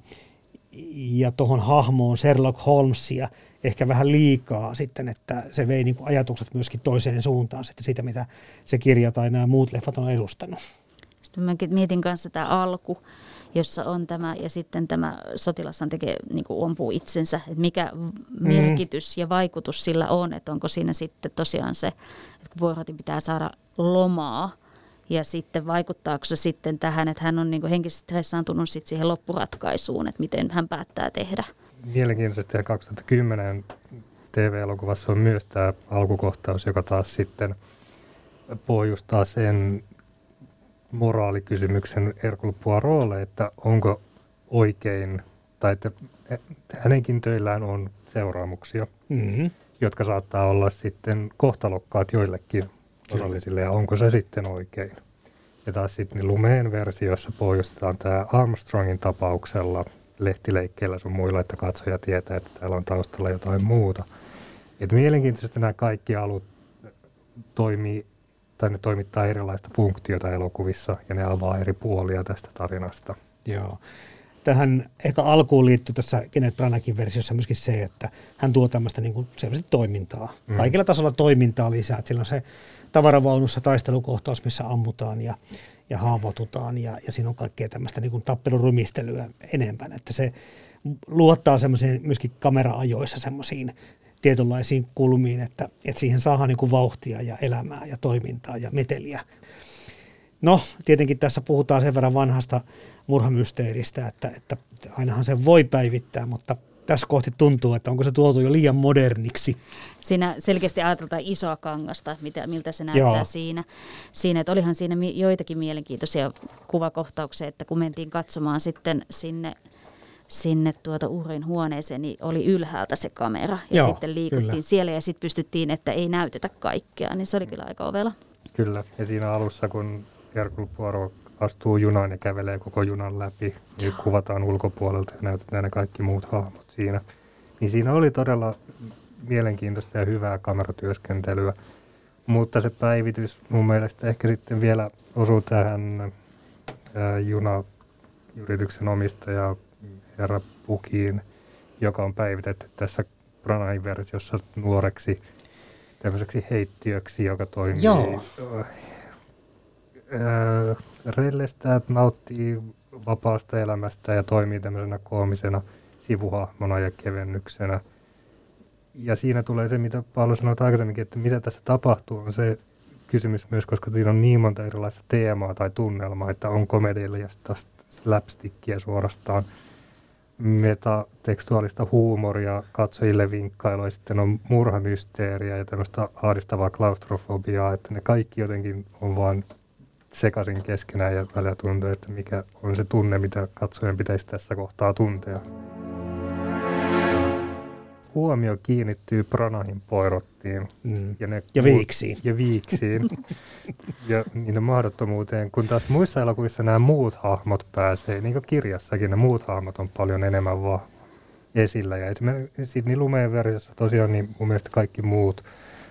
ja tuohon hahmoon Sherlock Holmesia ehkä vähän liikaa sitten, että se vei niin kuin ajatukset myöskin toiseen suuntaan sitten siitä, mitä se kirja tai nämä muut leffat on edustanut. Sitten mä mietin kanssa tämä alku, jossa on tämä, ja sitten tämä sotilashan tekee, niin kuin ompuu itsensä, että mikä mm. merkitys ja vaikutus sillä on, että onko siinä sitten tosiaan se, että kun Vuorotin pitää saada lomaa, ja sitten vaikuttaako se sitten tähän, että hän on niin henkisesti sitten siihen loppuratkaisuun, että miten hän päättää tehdä. Mielenkiintoisesti ja 2010 TV-elokuvassa on myös tämä alkukohtaus, joka taas sitten pohjustaa sen moraalikysymyksen Hercule Poirotlle, että onko oikein, tai että hänenkin töillään on seuraamuksia, mm-hmm. jotka saattaa olla sitten kohtalokkaat joillekin osallisille ja onko se sitten oikein. Ja taas sitten niin Lumeen versiossa pohjustetaan tämä Armstrongin tapauksella lehtileikkeillä sun muilla, että katsoja tietää, että täällä on taustalla jotain muuta. Et mielenkiintoisesti nämä kaikki alut toimii, tai ne toimittaa erilaista funktiota elokuvissa ja ne avaa eri puolia tästä tarinasta. Joo. Tähän ehkä alkuun liittyy tässä Kenneth Branaghin versiossa myöskin se, että hän tuo tämmöistä niin kuin toimintaa. Mm. Kaikilla tasolla toimintaa lisää. Että on se tavaravaunussa taistelukohtaus, missä ammutaan ja, ja haavoitutaan ja, ja siinä on kaikkea tämmöistä niin kuin tappelurymistelyä enemmän, että se luottaa semmoisiin myöskin kamera-ajoissa semmoisiin tietynlaisiin kulmiin, että, että siihen saadaan niin kuin vauhtia ja elämää ja toimintaa ja meteliä. No, tietenkin tässä puhutaan sen verran vanhasta murhamysteeristä, että, että ainahan se voi päivittää, mutta tässä kohti tuntuu, että onko se tuotu jo liian moderniksi. Siinä selkeästi ajatellaan isoa kangasta, mitä, miltä se näyttää Joo. siinä. siinä. Että olihan siinä joitakin mielenkiintoisia kuvakohtauksia, että kun mentiin katsomaan sitten sinne sinne tuota uhrin huoneeseen, niin oli ylhäältä se kamera ja Joo, sitten liikuttiin kyllä. siellä ja sitten pystyttiin, että ei näytetä kaikkea, niin se oli kyllä aika ovela. Kyllä, ja siinä alussa kun Herkul Poirot astuu junaan ja kävelee koko junan läpi, niin kuvataan ulkopuolelta ja näytetään ne kaikki muut hahmot siinä. Niin siinä oli todella mielenkiintoista ja hyvää kameratyöskentelyä. Mutta se päivitys mun mielestä ehkä sitten vielä osuu tähän ää, junayrityksen omistaja herra Pukiin, joka on päivitetty tässä Branahin versiossa nuoreksi tämmöiseksi heittiöksi, joka toimii Joo. Ää, rellestää, nauttii vapaasta elämästä ja toimii tämmöisenä koomisena sivuhahmona ja kevennyksenä. Ja siinä tulee se, mitä Paolo sanoi aikaisemminkin, että mitä tässä tapahtuu, on se kysymys myös, koska siinä on niin monta erilaista teemaa tai tunnelmaa, että on komedialla ja slapstickia suorastaan, metatekstuaalista huumoria katsojille vinkkailua, sitten on murhamysteeriä ja tämmöistä ahdistavaa klaustrofobiaa, että ne kaikki jotenkin on vaan sekaisin keskenään ja välillä tuntuu, että mikä on se tunne, mitä katsojen pitäisi tässä kohtaa tuntea. Huomio kiinnittyy Pranahin poirottiin. Mm. Ja, ne ja viiksiin. Ja viiksiin. ja niiden mahdottomuuteen, kun taas muissa elokuvissa nämä muut hahmot pääsee, niin kuin kirjassakin, ne muut hahmot on paljon enemmän vaan esillä. Ja esimerkiksi niin lumeen versiossa tosiaan niin mun mielestä kaikki muut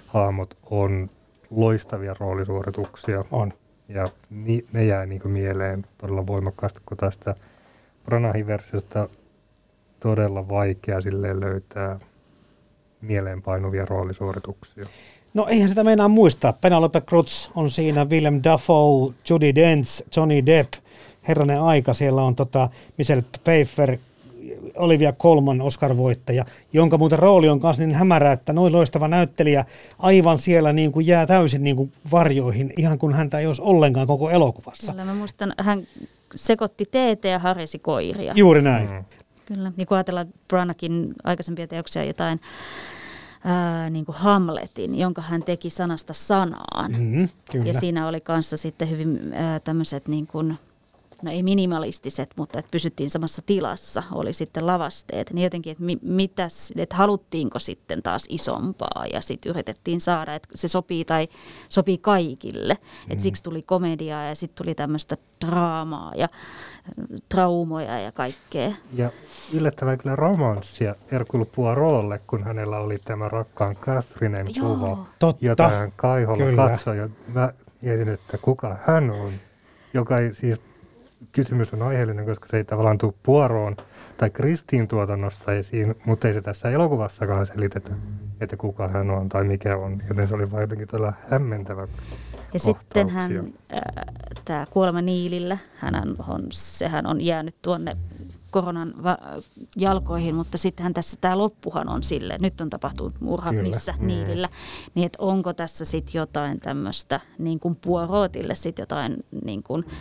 hahmot on loistavia roolisuorituksia. On. Ja ni, ne jää niin kuin mieleen todella voimakkaasti, kun tästä Branahin versiosta todella vaikea sille löytää mieleenpainuvia roolisuorituksia. No eihän sitä meinaa muistaa. Penelope Cruz on siinä, Willem Dafoe, Judy Dench, Johnny Depp, herranen aika. Siellä on tota Michelle Pfeiffer, Olivia Colman Oscar-voittaja, jonka muuten rooli on myös niin hämärä, että noin loistava näyttelijä aivan siellä niin kuin jää täysin niin kuin varjoihin, ihan kun häntä ei olisi ollenkaan koko elokuvassa. Kyllä mä muistan, hän sekoitti teetä ja harisi koiria. Juuri näin. Mm. Kyllä, niin kun ajatellaan Branakin aikaisempia teoksia jotain ää, niin kuin Hamletin, jonka hän teki sanasta sanaan. Mm, kyllä. Ja siinä oli kanssa sitten hyvin ää, tämmöiset niin kuin, no ei minimalistiset, mutta että pysyttiin samassa tilassa, oli sitten lavasteet. Niin jotenkin, että mi, mitäs, että haluttiinko sitten taas isompaa ja sitten yritettiin saada, että se sopii tai sopii kaikille. Mm. Että siksi tuli komediaa ja sitten tuli tämmöistä draamaa ja traumoja ja kaikkea. Ja yllättävän kyllä romanssia Hercule Poirotlle, kun hänellä oli tämä rakkaan Catherinen kuva, Totta. jota hän kaiholla Kyllä. katsoi. Ja mä mietin, että kuka hän on, joka ei siis kysymys on aiheellinen, koska se ei tavallaan tule Puoroon tai Kristiin tuotannosta esiin, mutta ei se tässä elokuvassakaan selitetä, että kuka hän on tai mikä on. Joten se oli vain jotenkin todella hämmentävä Ja sitten hän, kohtauksia. tämä kuolema Niilillä, hän on, sehän on jäänyt tuonne koronan va- jalkoihin, mutta sittenhän tässä tämä loppuhan on sille, nyt on tapahtunut murha Kyllä. missä Niilillä, niin että onko tässä sitten jotain tämmöistä niin kuin Puorotille sitten jotain niin kuin, ö,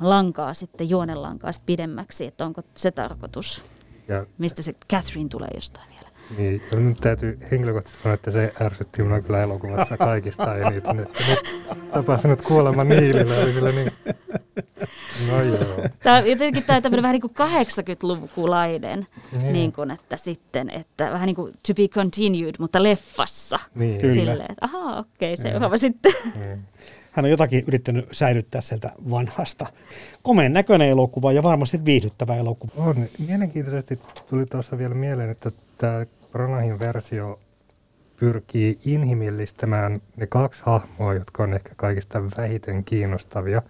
lankaa sitten, juonenlankaa sitten pidemmäksi, että onko se tarkoitus, Ja mistä se Catherine tulee jostain vielä. Niin, ja nyt täytyy henkilökohtaisesti sanoa, että se ärsytti minua kyllä elokuvassa kaikista eniten. Että nyt tapahtunut kuolema Niilillä oli kyllä niin, no joo. Tämä on jotenkin tämä tämmöinen vähän niin kuin 80-lukulainen, Niin. niin kuin, että sitten, että vähän niin kuin to be continued, mutta leffassa. Niin. Silleen, että ahaa, okei, seuraava sitten. niin. Hän on jotakin yrittänyt säilyttää sieltä vanhasta. Komeen näköinen elokuva ja varmasti viihdyttävä elokuva. On. Mielenkiintoisesti tuli tuossa vielä mieleen, että tämä Branahin versio pyrkii inhimillistämään ne kaksi hahmoa, jotka on ehkä kaikista vähiten kiinnostavia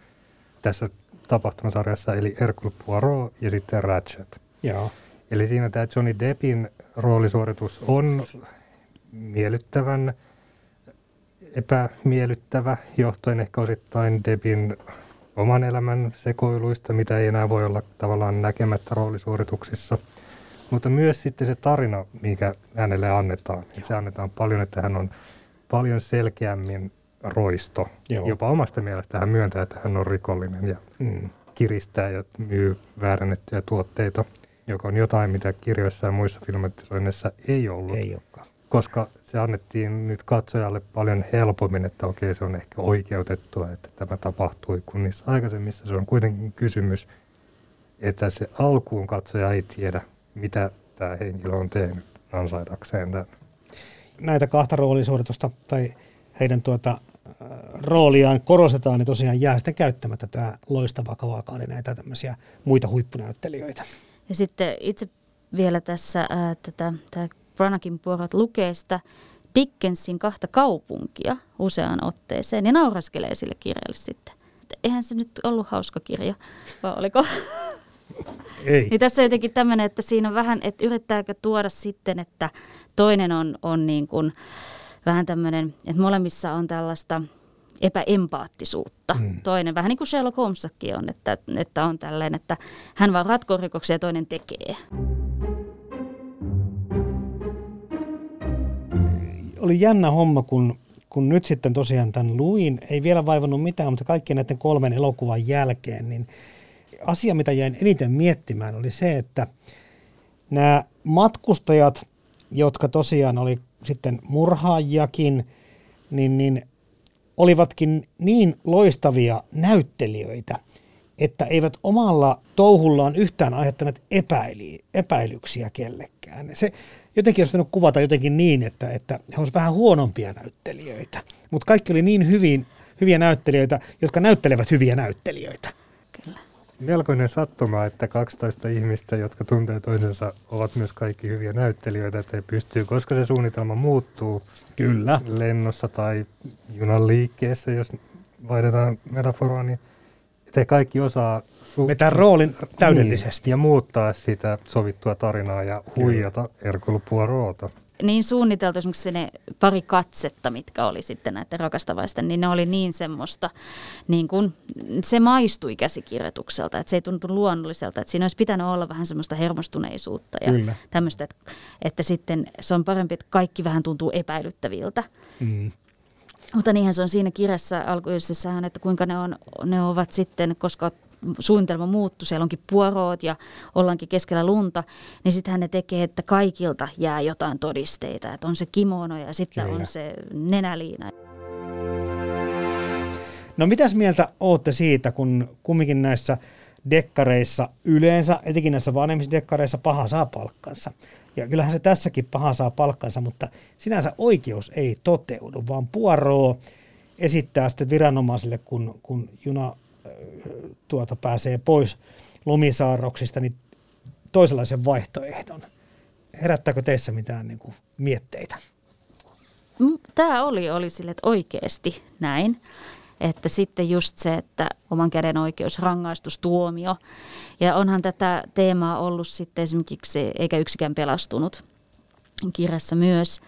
tässä tapahtumasarjassa, eli Hercule Poirot ja sitten Ratchet. Joo. Eli siinä tämä Johnny Deppin roolisuoritus on miellyttävän epämiellyttävä, johtuen ehkä osittain Deppin oman elämän sekoiluista, mitä ei enää voi olla tavallaan näkemättä roolisuorituksissa. Mutta myös sitten se tarina, mikä hänelle annetaan. Että se annetaan paljon, että hän on paljon selkeämmin roisto. Joo. Jopa omasta mielestä hän myöntää, että hän on rikollinen ja Mm. kiristää ja myy väärennettyjä tuotteita, joka on jotain, mitä kirjoissa ja muissa filmatisoinneissa ei ollut. Ei olekaan. Koska se annettiin nyt katsojalle paljon helpommin, että okei, se on ehkä oikeutettua, että tämä tapahtui, kun niissä aikaisemmissa se on kuitenkin kysymys, että se alkuun katsoja ei tiedä, mitä tämä henkilö on tehnyt ansaitakseen tämän. Näitä kahta roolisuoritusta tai heidän tuota, äh, rooliaan korostetaan, niin tosiaan jää sitten käyttämättä tämä loistava kavakaali näitä tämmöisiä muita huippunäyttelijöitä. Ja sitten itse vielä tässä ää, tätä, tämä Branakin Poirot lukee sitä Dickensin kahta kaupunkia useaan otteeseen ja nauraskelee sille kirjalle sitten. Eihän se nyt ollut hauska kirja, vai oliko? Ei. Niin tässä on jotenkin tämmöinen, että siinä on vähän, että yrittääkö tuoda sitten, että toinen on, on niin kuin vähän tämmöinen, että molemmissa on tällaista epäempaattisuutta. Mm. Toinen vähän niin kuin Sherlock Holmessakin on, että, että on tällainen, että hän vaan ratkoo rikoksia ja toinen tekee. Oli jännä homma, kun, kun nyt sitten tosiaan tämän luin, ei vielä vaivannut mitään, mutta kaikkien näiden kolmen elokuvan jälkeen, niin asia, mitä jäin eniten miettimään, oli se, että nämä matkustajat, jotka tosiaan oli sitten murhaajakin, niin, niin olivatkin niin loistavia näyttelijöitä, että eivät omalla touhullaan yhtään aiheuttaneet epäilyksiä kellekään. Se jotenkin olisi kuvata jotenkin niin, että, että he olisivat vähän huonompia näyttelijöitä, mutta kaikki oli niin hyvin, hyviä näyttelijöitä, jotka näyttelevät hyviä näyttelijöitä. Kyllä. Melkoinen sattuma, että 12 ihmistä, jotka tuntee toisensa, ovat myös kaikki hyviä näyttelijöitä, että he pystyy, koska se suunnitelma muuttuu Kyllä. lennossa tai junan liikkeessä, jos vaihdetaan metaforaa, niin että he kaikki osaa su- Vetää roolin täydellisesti. Niin, ja muuttaa sitä sovittua tarinaa ja huijata Hercule Poirota. niin suunniteltu esimerkiksi ne pari katsetta, mitkä oli sitten näiden rakastavaisten, niin ne oli niin semmoista, niin kuin, se maistui käsikirjoitukselta, että se ei tuntu luonnolliselta, että siinä olisi pitänyt olla vähän semmoista hermostuneisuutta ja Kyllä. tämmöistä, että, että sitten se on parempi, että kaikki vähän tuntuu epäilyttäviltä. Mm. Mutta niinhän se on siinä kirjassa alkuisessahan, että kuinka ne, on, ne ovat sitten, koska suunnitelma muuttui, siellä onkin puoroot ja ollaankin keskellä lunta, niin sittenhän ne tekee, että kaikilta jää jotain todisteita, että on se kimono ja sitten Kyllä. on se nenäliina. No mitäs mieltä olette siitä, kun kumminkin näissä dekkareissa yleensä, etenkin näissä vanhemmissa dekkareissa paha saa palkkansa. Ja kyllähän se tässäkin paha saa palkkansa, mutta sinänsä oikeus ei toteudu, vaan puoroo esittää sitten viranomaisille, kun, kun juna tuota, pääsee pois lumisaarroksista, niin toisenlaisen vaihtoehdon. Herättääkö teissä mitään niin kuin, mietteitä? Tämä oli, oli sille, että oikeasti näin. Että sitten just se, että oman käden oikeus, rangaistustuomio. Ja onhan tätä teemaa ollut sitten esimerkiksi, eikä yksikään pelastunut kirjassa myös.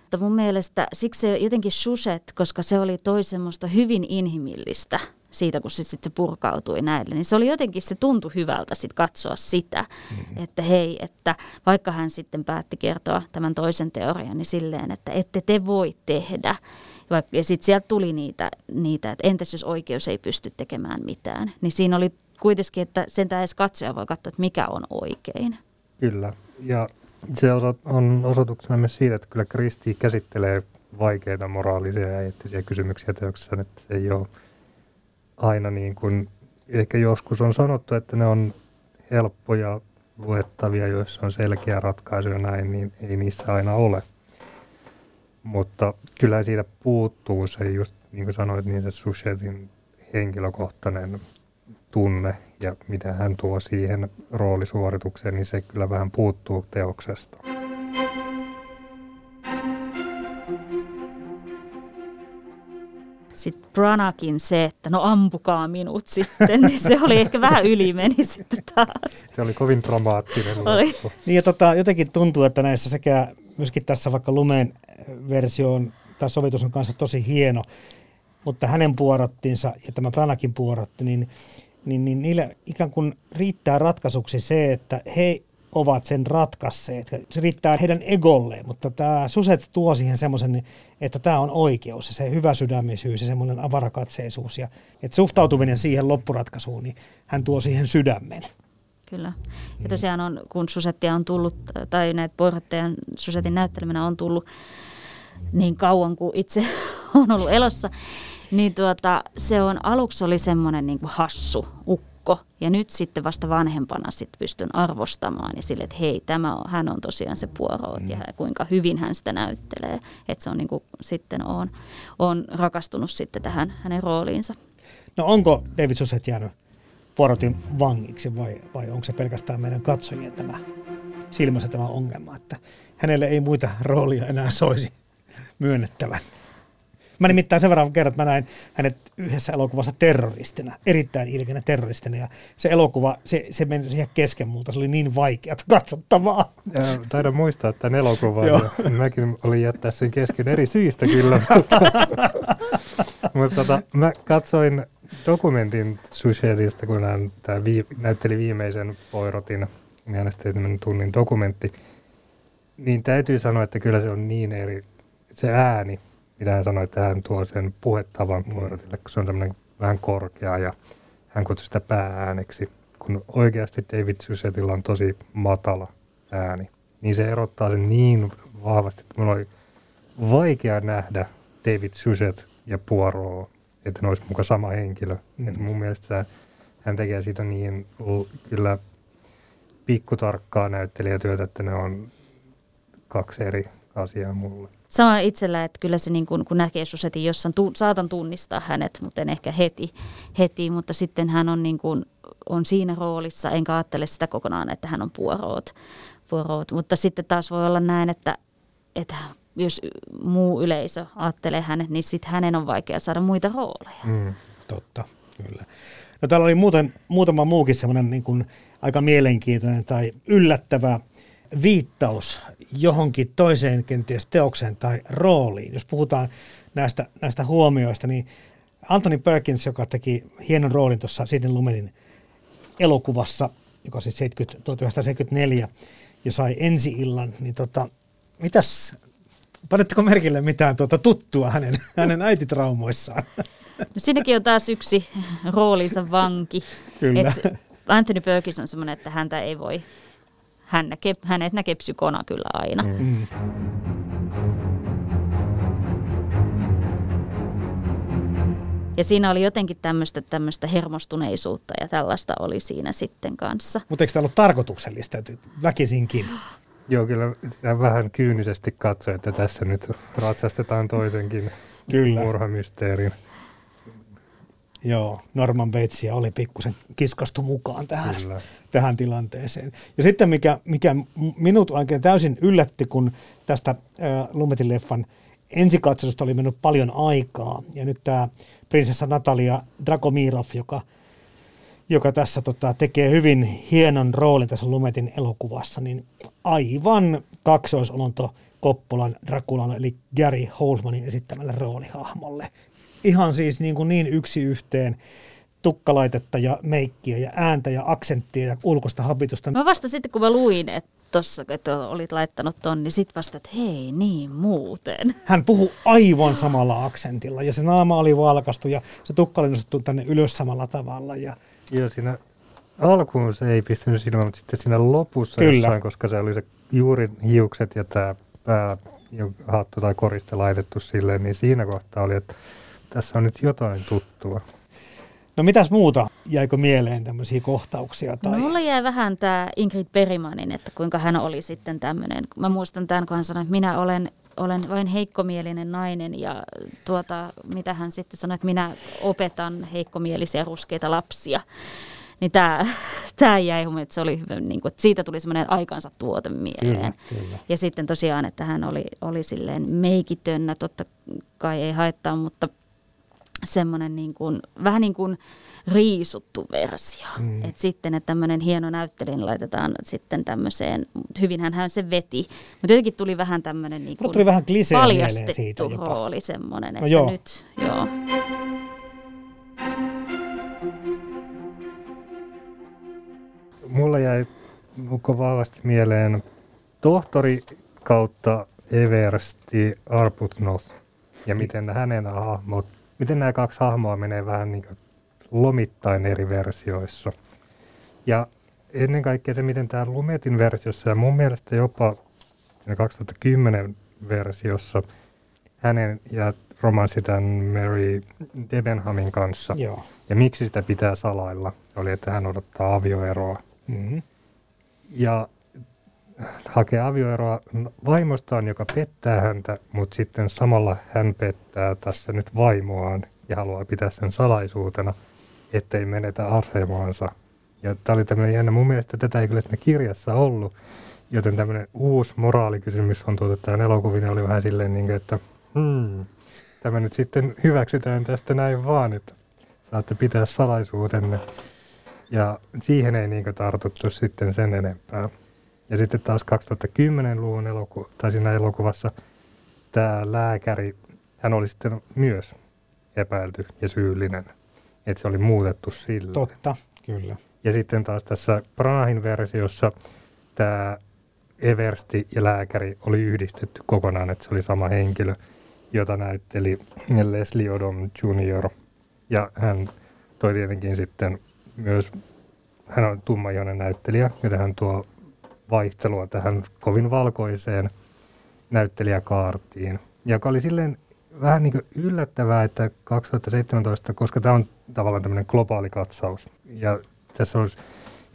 Mutta mun mielestä siksi se jotenkin suset, koska se oli toi semmoista hyvin inhimillistä – siitä, kun se sitten purkautui näille, niin se oli jotenkin, se tuntui hyvältä sitten katsoa sitä, mm-hmm. että hei, että vaikka hän sitten päätti kertoa tämän toisen teorian, niin silleen, että ette te voi tehdä. Ja sitten sieltä tuli niitä, niitä, että entäs jos oikeus ei pysty tekemään mitään. Niin siinä oli kuitenkin, että sentään edes katsoja voi katsoa, että mikä on oikein. Kyllä, ja se on osoituksena myös siitä, että kyllä Kristi käsittelee vaikeita moraalisia ja eettisiä kysymyksiä teoksessa, että se ei ole aina niin kuin, ehkä joskus on sanottu, että ne on helppoja luettavia, joissa on selkeä ratkaisu ja näin, niin ei niissä aina ole. Mutta kyllä siitä puuttuu se just niin kuin sanoit, niin se Sushetin henkilökohtainen tunne ja mitä hän tuo siihen roolisuoritukseen, niin se kyllä vähän puuttuu teoksesta. sitten Branakin se, että no ampukaa minut sitten, niin se oli ehkä vähän ylimeni sitten taas. Se oli kovin dramaattinen oli. Niin ja tota, jotenkin tuntuu, että näissä sekä myöskin tässä vaikka Lumen versio on, tai sovitus on kanssa tosi hieno, mutta hänen puorottinsa ja tämä Branakin puorotti, niin, niin, niin niille ikään kuin riittää ratkaisuksi se, että he ovat sen ratkasseet. Se riittää heidän egolleen, mutta tämä Suset tuo siihen semmoisen, että tämä on oikeus ja se hyvä sydämisyys ja semmoinen avarakatseisuus. Ja että suhtautuminen siihen loppuratkaisuun, niin hän tuo siihen sydämen. Kyllä. Ja tosiaan on, kun Susettia on tullut, tai näitä Poirottejan Susetin näyttelemänä on tullut niin kauan kuin itse on ollut elossa, niin tuota, se on aluksi oli semmoinen niin kuin hassu ukko ja nyt sitten vasta vanhempana sitten pystyn arvostamaan ja sille, että hei, tämä on, hän on tosiaan se puoroot mm. ja kuinka hyvin hän sitä näyttelee. Että se on niin kuin, sitten on, on rakastunut sitten tähän hänen rooliinsa. No onko David Suset jäänyt Poirotin vangiksi vai, vai onko se pelkästään meidän katsojien tämä silmässä tämä ongelma, että hänelle ei muita roolia enää soisi myönnettävän? Mä nimittäin sen verran kerran, että mä näin hänet yhdessä elokuvassa terroristina, erittäin ilkeänä terroristina. Ja se elokuva, se, se meni siihen kesken multa, se oli niin vaikeaa katsottavaa. Ja, taidan muistaa että elokuvan. ja mäkin olin jättää sen kesken eri syistä kyllä. Mutta tota, mä katsoin dokumentin Sushetista, kun hän tää vii, näytteli viimeisen Poirotin, niin tunnin dokumentti. Niin täytyy sanoa, että kyllä se on niin eri, se ääni mitä hän sanoi, että hän tuo sen puhetavan Poirotille, kun se on semmoinen vähän korkea ja hän kutsui sitä pääääneksi, kun oikeasti David Susetilla on tosi matala ääni. Niin se erottaa sen niin vahvasti, että mun oli vaikea nähdä David Suset ja Poirot, että ne olisi mukaan sama henkilö. Mm. Että mun mielestä hän tekee siitä niin kyllä pikkutarkkaa näyttelijätyötä, että ne on kaksi eri asiaa mulle. Sama itsellä, että kyllä se niin kun, kun näkee Susetin jossain, tu, saatan tunnistaa hänet, mutta en ehkä heti, heti mutta sitten hän on, niin kun, on siinä roolissa, enkä ajattele sitä kokonaan, että hän on puoroot. puoroot. Mutta sitten taas voi olla näin, että, että jos muu yleisö ajattelee hänet, niin sitten hänen on vaikea saada muita rooleja. Mm, totta, kyllä. No täällä oli muuten, muutama muukin semmoinen niin kuin aika mielenkiintoinen tai yllättävä viittaus johonkin toiseen kenties teokseen tai rooliin. Jos puhutaan näistä, näistä huomioista, niin Anthony Perkins, joka teki hienon roolin tuossa Sidney Lumetin elokuvassa, joka siis 70, 1974 ja sai ensi-illan, niin tota, mitäs, panetteko merkille mitään tuota tuttua hänen, hänen äititraumoissaan? No, siinäkin on taas yksi roolinsa vanki. Kyllä. Et Anthony Perkins on semmoinen, että häntä ei voi, hän näkee, hänet näkee psykona kyllä aina. Mm. Mm. Ja siinä oli jotenkin tämmöistä, tämmöistä hermostuneisuutta ja tällaista oli siinä sitten kanssa. Mutta eikö tämä ollut tarkoituksellista, että väkisinkin? Joo, kyllä vähän kyynisesti katsoi, että tässä nyt ratsastetaan toisenkin Kyllä. murhamysteerin. Joo, Norman Batesia oli pikkusen kiskastu mukaan tähän, Kyllä. tähän tilanteeseen. Ja sitten mikä, mikä minut oikein täysin yllätti, kun tästä äh, Lumetin leffan ensikatselusta oli mennyt paljon aikaa. Ja nyt tämä prinsessa Natalia Dragomirov, joka, joka tässä tota, tekee hyvin hienon roolin tässä Lumetin elokuvassa, niin aivan kaksoisolonto Koppolan Drakulan eli Gary Holmanin esittämälle roolihahmolle. Ihan siis niin, kuin niin yksi yhteen tukkalaitetta ja meikkiä ja ääntä ja aksenttia ja ulkoista habitusta. Mä vasta sitten, kun mä luin, että tossa, että olit laittanut ton, niin sit vasta, että hei, niin muuten. Hän puhui aivan samalla aksentilla ja se naama oli valkastu ja se tukka oli nostettu tänne ylös samalla tavalla. Ja Joo, siinä alkuun se ei pistänyt silmään, mutta sitten siinä lopussa Kyllä. jossain, koska se oli se juuri hiukset ja tämä pää, jo- hattu tai koriste laitettu silleen, niin siinä kohtaa oli, että tässä on nyt jotain tuttua. no mitäs muuta? Jäikö mieleen tämmöisiä kohtauksia? Tai... No, mulla jäi vähän tämä Ingrid Berimanin, että kuinka hän oli sitten tämmöinen. Mä muistan tämän, kun hän sanoi, että minä olen, olen vain heikkomielinen nainen ja tuota, mitä hän sitten sanoi, että minä opetan heikkomielisiä ruskeita lapsia. Niin tämä, tämä jäi, mun mielestä se oli niin kuin, että siitä tuli semmoinen aikansa tuote mieleen. Kyllä, kyllä. Ja sitten tosiaan, että hän oli, oli silleen meikitönnä, totta kai ei haittaa, mutta semmoinen niin kuin, vähän niin kuin riisuttu versio. Mm. Et sitten, että tämmöinen hieno näyttelijä niin laitetaan sitten tämmöiseen, hyvinhän hän se veti, mutta jotenkin tuli vähän tämmöinen niin kuin tuli vähän paljastettu siitä jopa. rooli semmoinen, No että joo. nyt, joo. Mulla jäi koko vahvasti mieleen tohtori kautta Eversti Arbuthnot ja miten hänen hahmot, miten nämä kaksi hahmoa menee vähän niin kuin lomittain eri versioissa. Ja ennen kaikkea se, miten tämä Lumetin versiossa ja mun mielestä jopa siinä 2010 versiossa hänen ja romanssi tämän Mary Debenhamin kanssa. Joo. Ja miksi sitä pitää salailla, oli, että hän odottaa avioeroa. Mm-hmm. Ja hakee avioeroa vaimostaan, joka pettää häntä, mutta sitten samalla hän pettää tässä nyt vaimoaan ja haluaa pitää sen salaisuutena, ettei menetä asemaansa. Ja tämä oli tämmöinen jännä. Mun mielestä tätä ei kyllä siinä kirjassa ollut, joten tämmöinen uusi moraalikysymys on tuotu tähän elokuviin ja oli vähän silleen, niin kuin, että hmm, tämä nyt sitten hyväksytään tästä näin vaan, että saatte pitää salaisuutenne. Ja siihen ei niin tartuttu sitten sen enempää. Ja sitten taas 2010-luvun eloku- tai siinä elokuvassa tämä lääkäri, hän oli sitten myös epäilty ja syyllinen. Että se oli muutettu sillä. Totta, kyllä. Ja sitten taas tässä Branahin versiossa tämä Eversti ja lääkäri oli yhdistetty kokonaan, että se oli sama henkilö, jota näytteli Leslie Odom Jr. Ja hän toi tietenkin sitten myös, hän on tummaihoinen näyttelijä, ja hän tuo vaihtelua tähän kovin valkoiseen näyttelijäkaartiin, joka oli silleen vähän niin kuin yllättävää, että 2017, koska tämä on tavallaan tämmöinen globaali katsaus, ja tässä olisi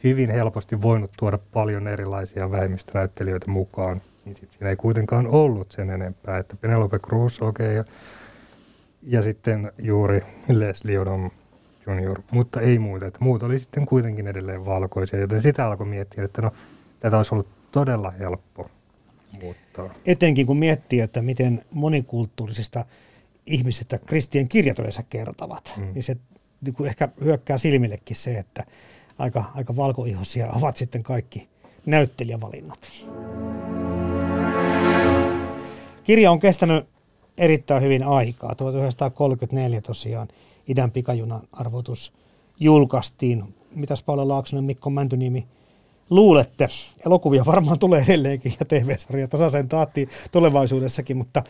hyvin helposti voinut tuoda paljon erilaisia vähemmistönäyttelijöitä mukaan, niin sit siinä ei kuitenkaan ollut sen enempää, että Penelope Cruz, okei, okay, ja, ja sitten juuri Leslie Odom Jr., mutta ei muuta, että muut oli sitten kuitenkin edelleen valkoisia, joten sitä alkoi miettiä, että no, tätä olisi ollut todella helppo muuttaa. Etenkin kun miettii, että miten monikulttuurisista ihmisistä kristien kirjat yleensä kertovat, mm. niin se niin kuin ehkä hyökkää silmillekin se, että aika, aika valkoihoisia ovat sitten kaikki näyttelijävalinnat. Kirja on kestänyt erittäin hyvin aikaa. 1934 tosiaan idän pikajunan arvotus julkaistiin. Mitäs Paula Laaksonen, Mikko Mäntyniemi luulette? Elokuvia varmaan tulee edelleenkin ja TV-sarja tasaisen taattiin tulevaisuudessakin, mutta,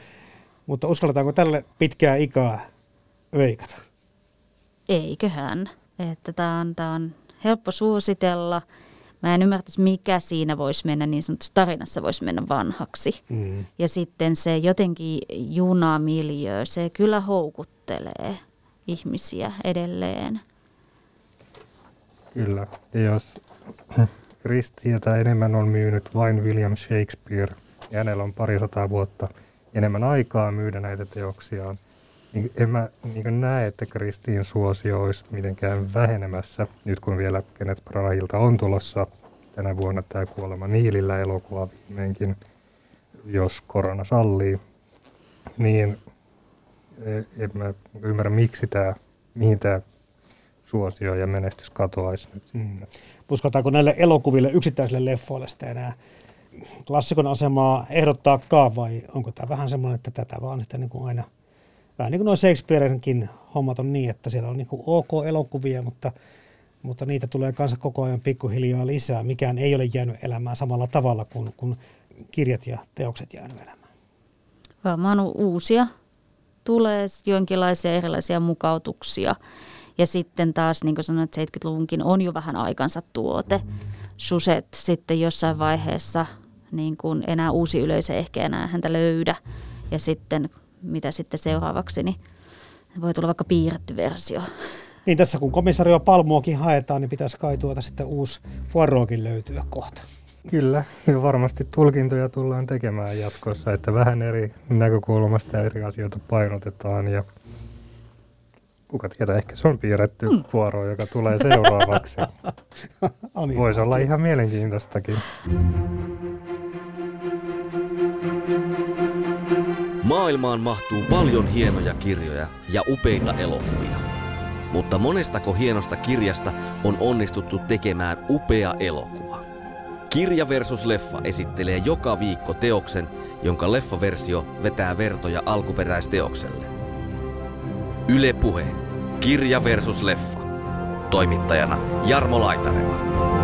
mutta uskalletaanko tälle pitkää ikää veikata? Eiköhän. Että tämä on, tää on helppo suositella. Mä en ymmärtäisi, mikä siinä voisi mennä, niin sanotusti tarinassa voisi mennä vanhaksi. Mm. Ja sitten se jotenkin junamiljö, se kyllä houkuttelee ihmisiä edelleen. Kyllä. Ja jos Kristiätä enemmän on myynyt vain William Shakespeare, ja hänellä on parisataa vuotta enemmän aikaa myydä näitä teoksiaan, niin en mä niin näe, että Kristiin suosio olisi mitenkään vähenemässä, nyt kun vielä Kenneth Branahilta on tulossa. Tänä vuonna tämä Kuolema Niilillä elokuva viimeinkin, jos korona sallii, niin e, en mä ymmärrä, miksi tämä, mihin tämä suosio ja menestys katoaisi nyt. Mm. Uskotaanko näille elokuville, yksittäisille leffoille sitä enää klassikon asemaa ehdottaakaan vai onko tämä vähän semmoinen, että tätä vaan että niin kuin aina – vähän niin kuin noin Shakespearenkin hommat on niin, että siellä on niin kuin ok-elokuvia, mutta, mutta niitä tulee kanssa koko ajan pikkuhiljaa lisää. Mikään ei ole jäänyt elämään samalla tavalla kuin, kuin kirjat ja teokset jäänyt elämään. Varmaan uusia tulee jonkinlaisia erilaisia mukautuksia. Ja sitten taas, niin kuin sanoin, 70-luvunkin on jo vähän aikansa tuote. Suset sitten jossain vaiheessa, niin kuin enää uusi yleisö ehkä enää häntä löydä. Ja sitten mitä sitten seuraavaksi, niin voi tulla vaikka piirretty versio. Niin tässä kun komisario Palmuokin haetaan, niin pitäisi kai tuota sitten uusi Fuaroakin löytyä kohta. Kyllä, ja varmasti tulkintoja tullaan tekemään jatkossa, että vähän eri näkökulmasta ja eri asioita painotetaan ja kuka tietää, ehkä se on piirretty mm. vuoro, joka tulee seuraavaksi. Voisi olla ihan mielenkiintoistakin. Maailmaan mahtuu paljon hienoja kirjoja ja upeita elokuvia. Mutta monestako hienosta kirjasta on onnistuttu tekemään upea elokuva? Kirja versus leffa esittelee joka viikko teoksen, jonka leffaversio vetää vertoja alkuperäisteokselle. Yle Puhe. Kirja versus leffa. Toimittajana Jarmo Laitaneva.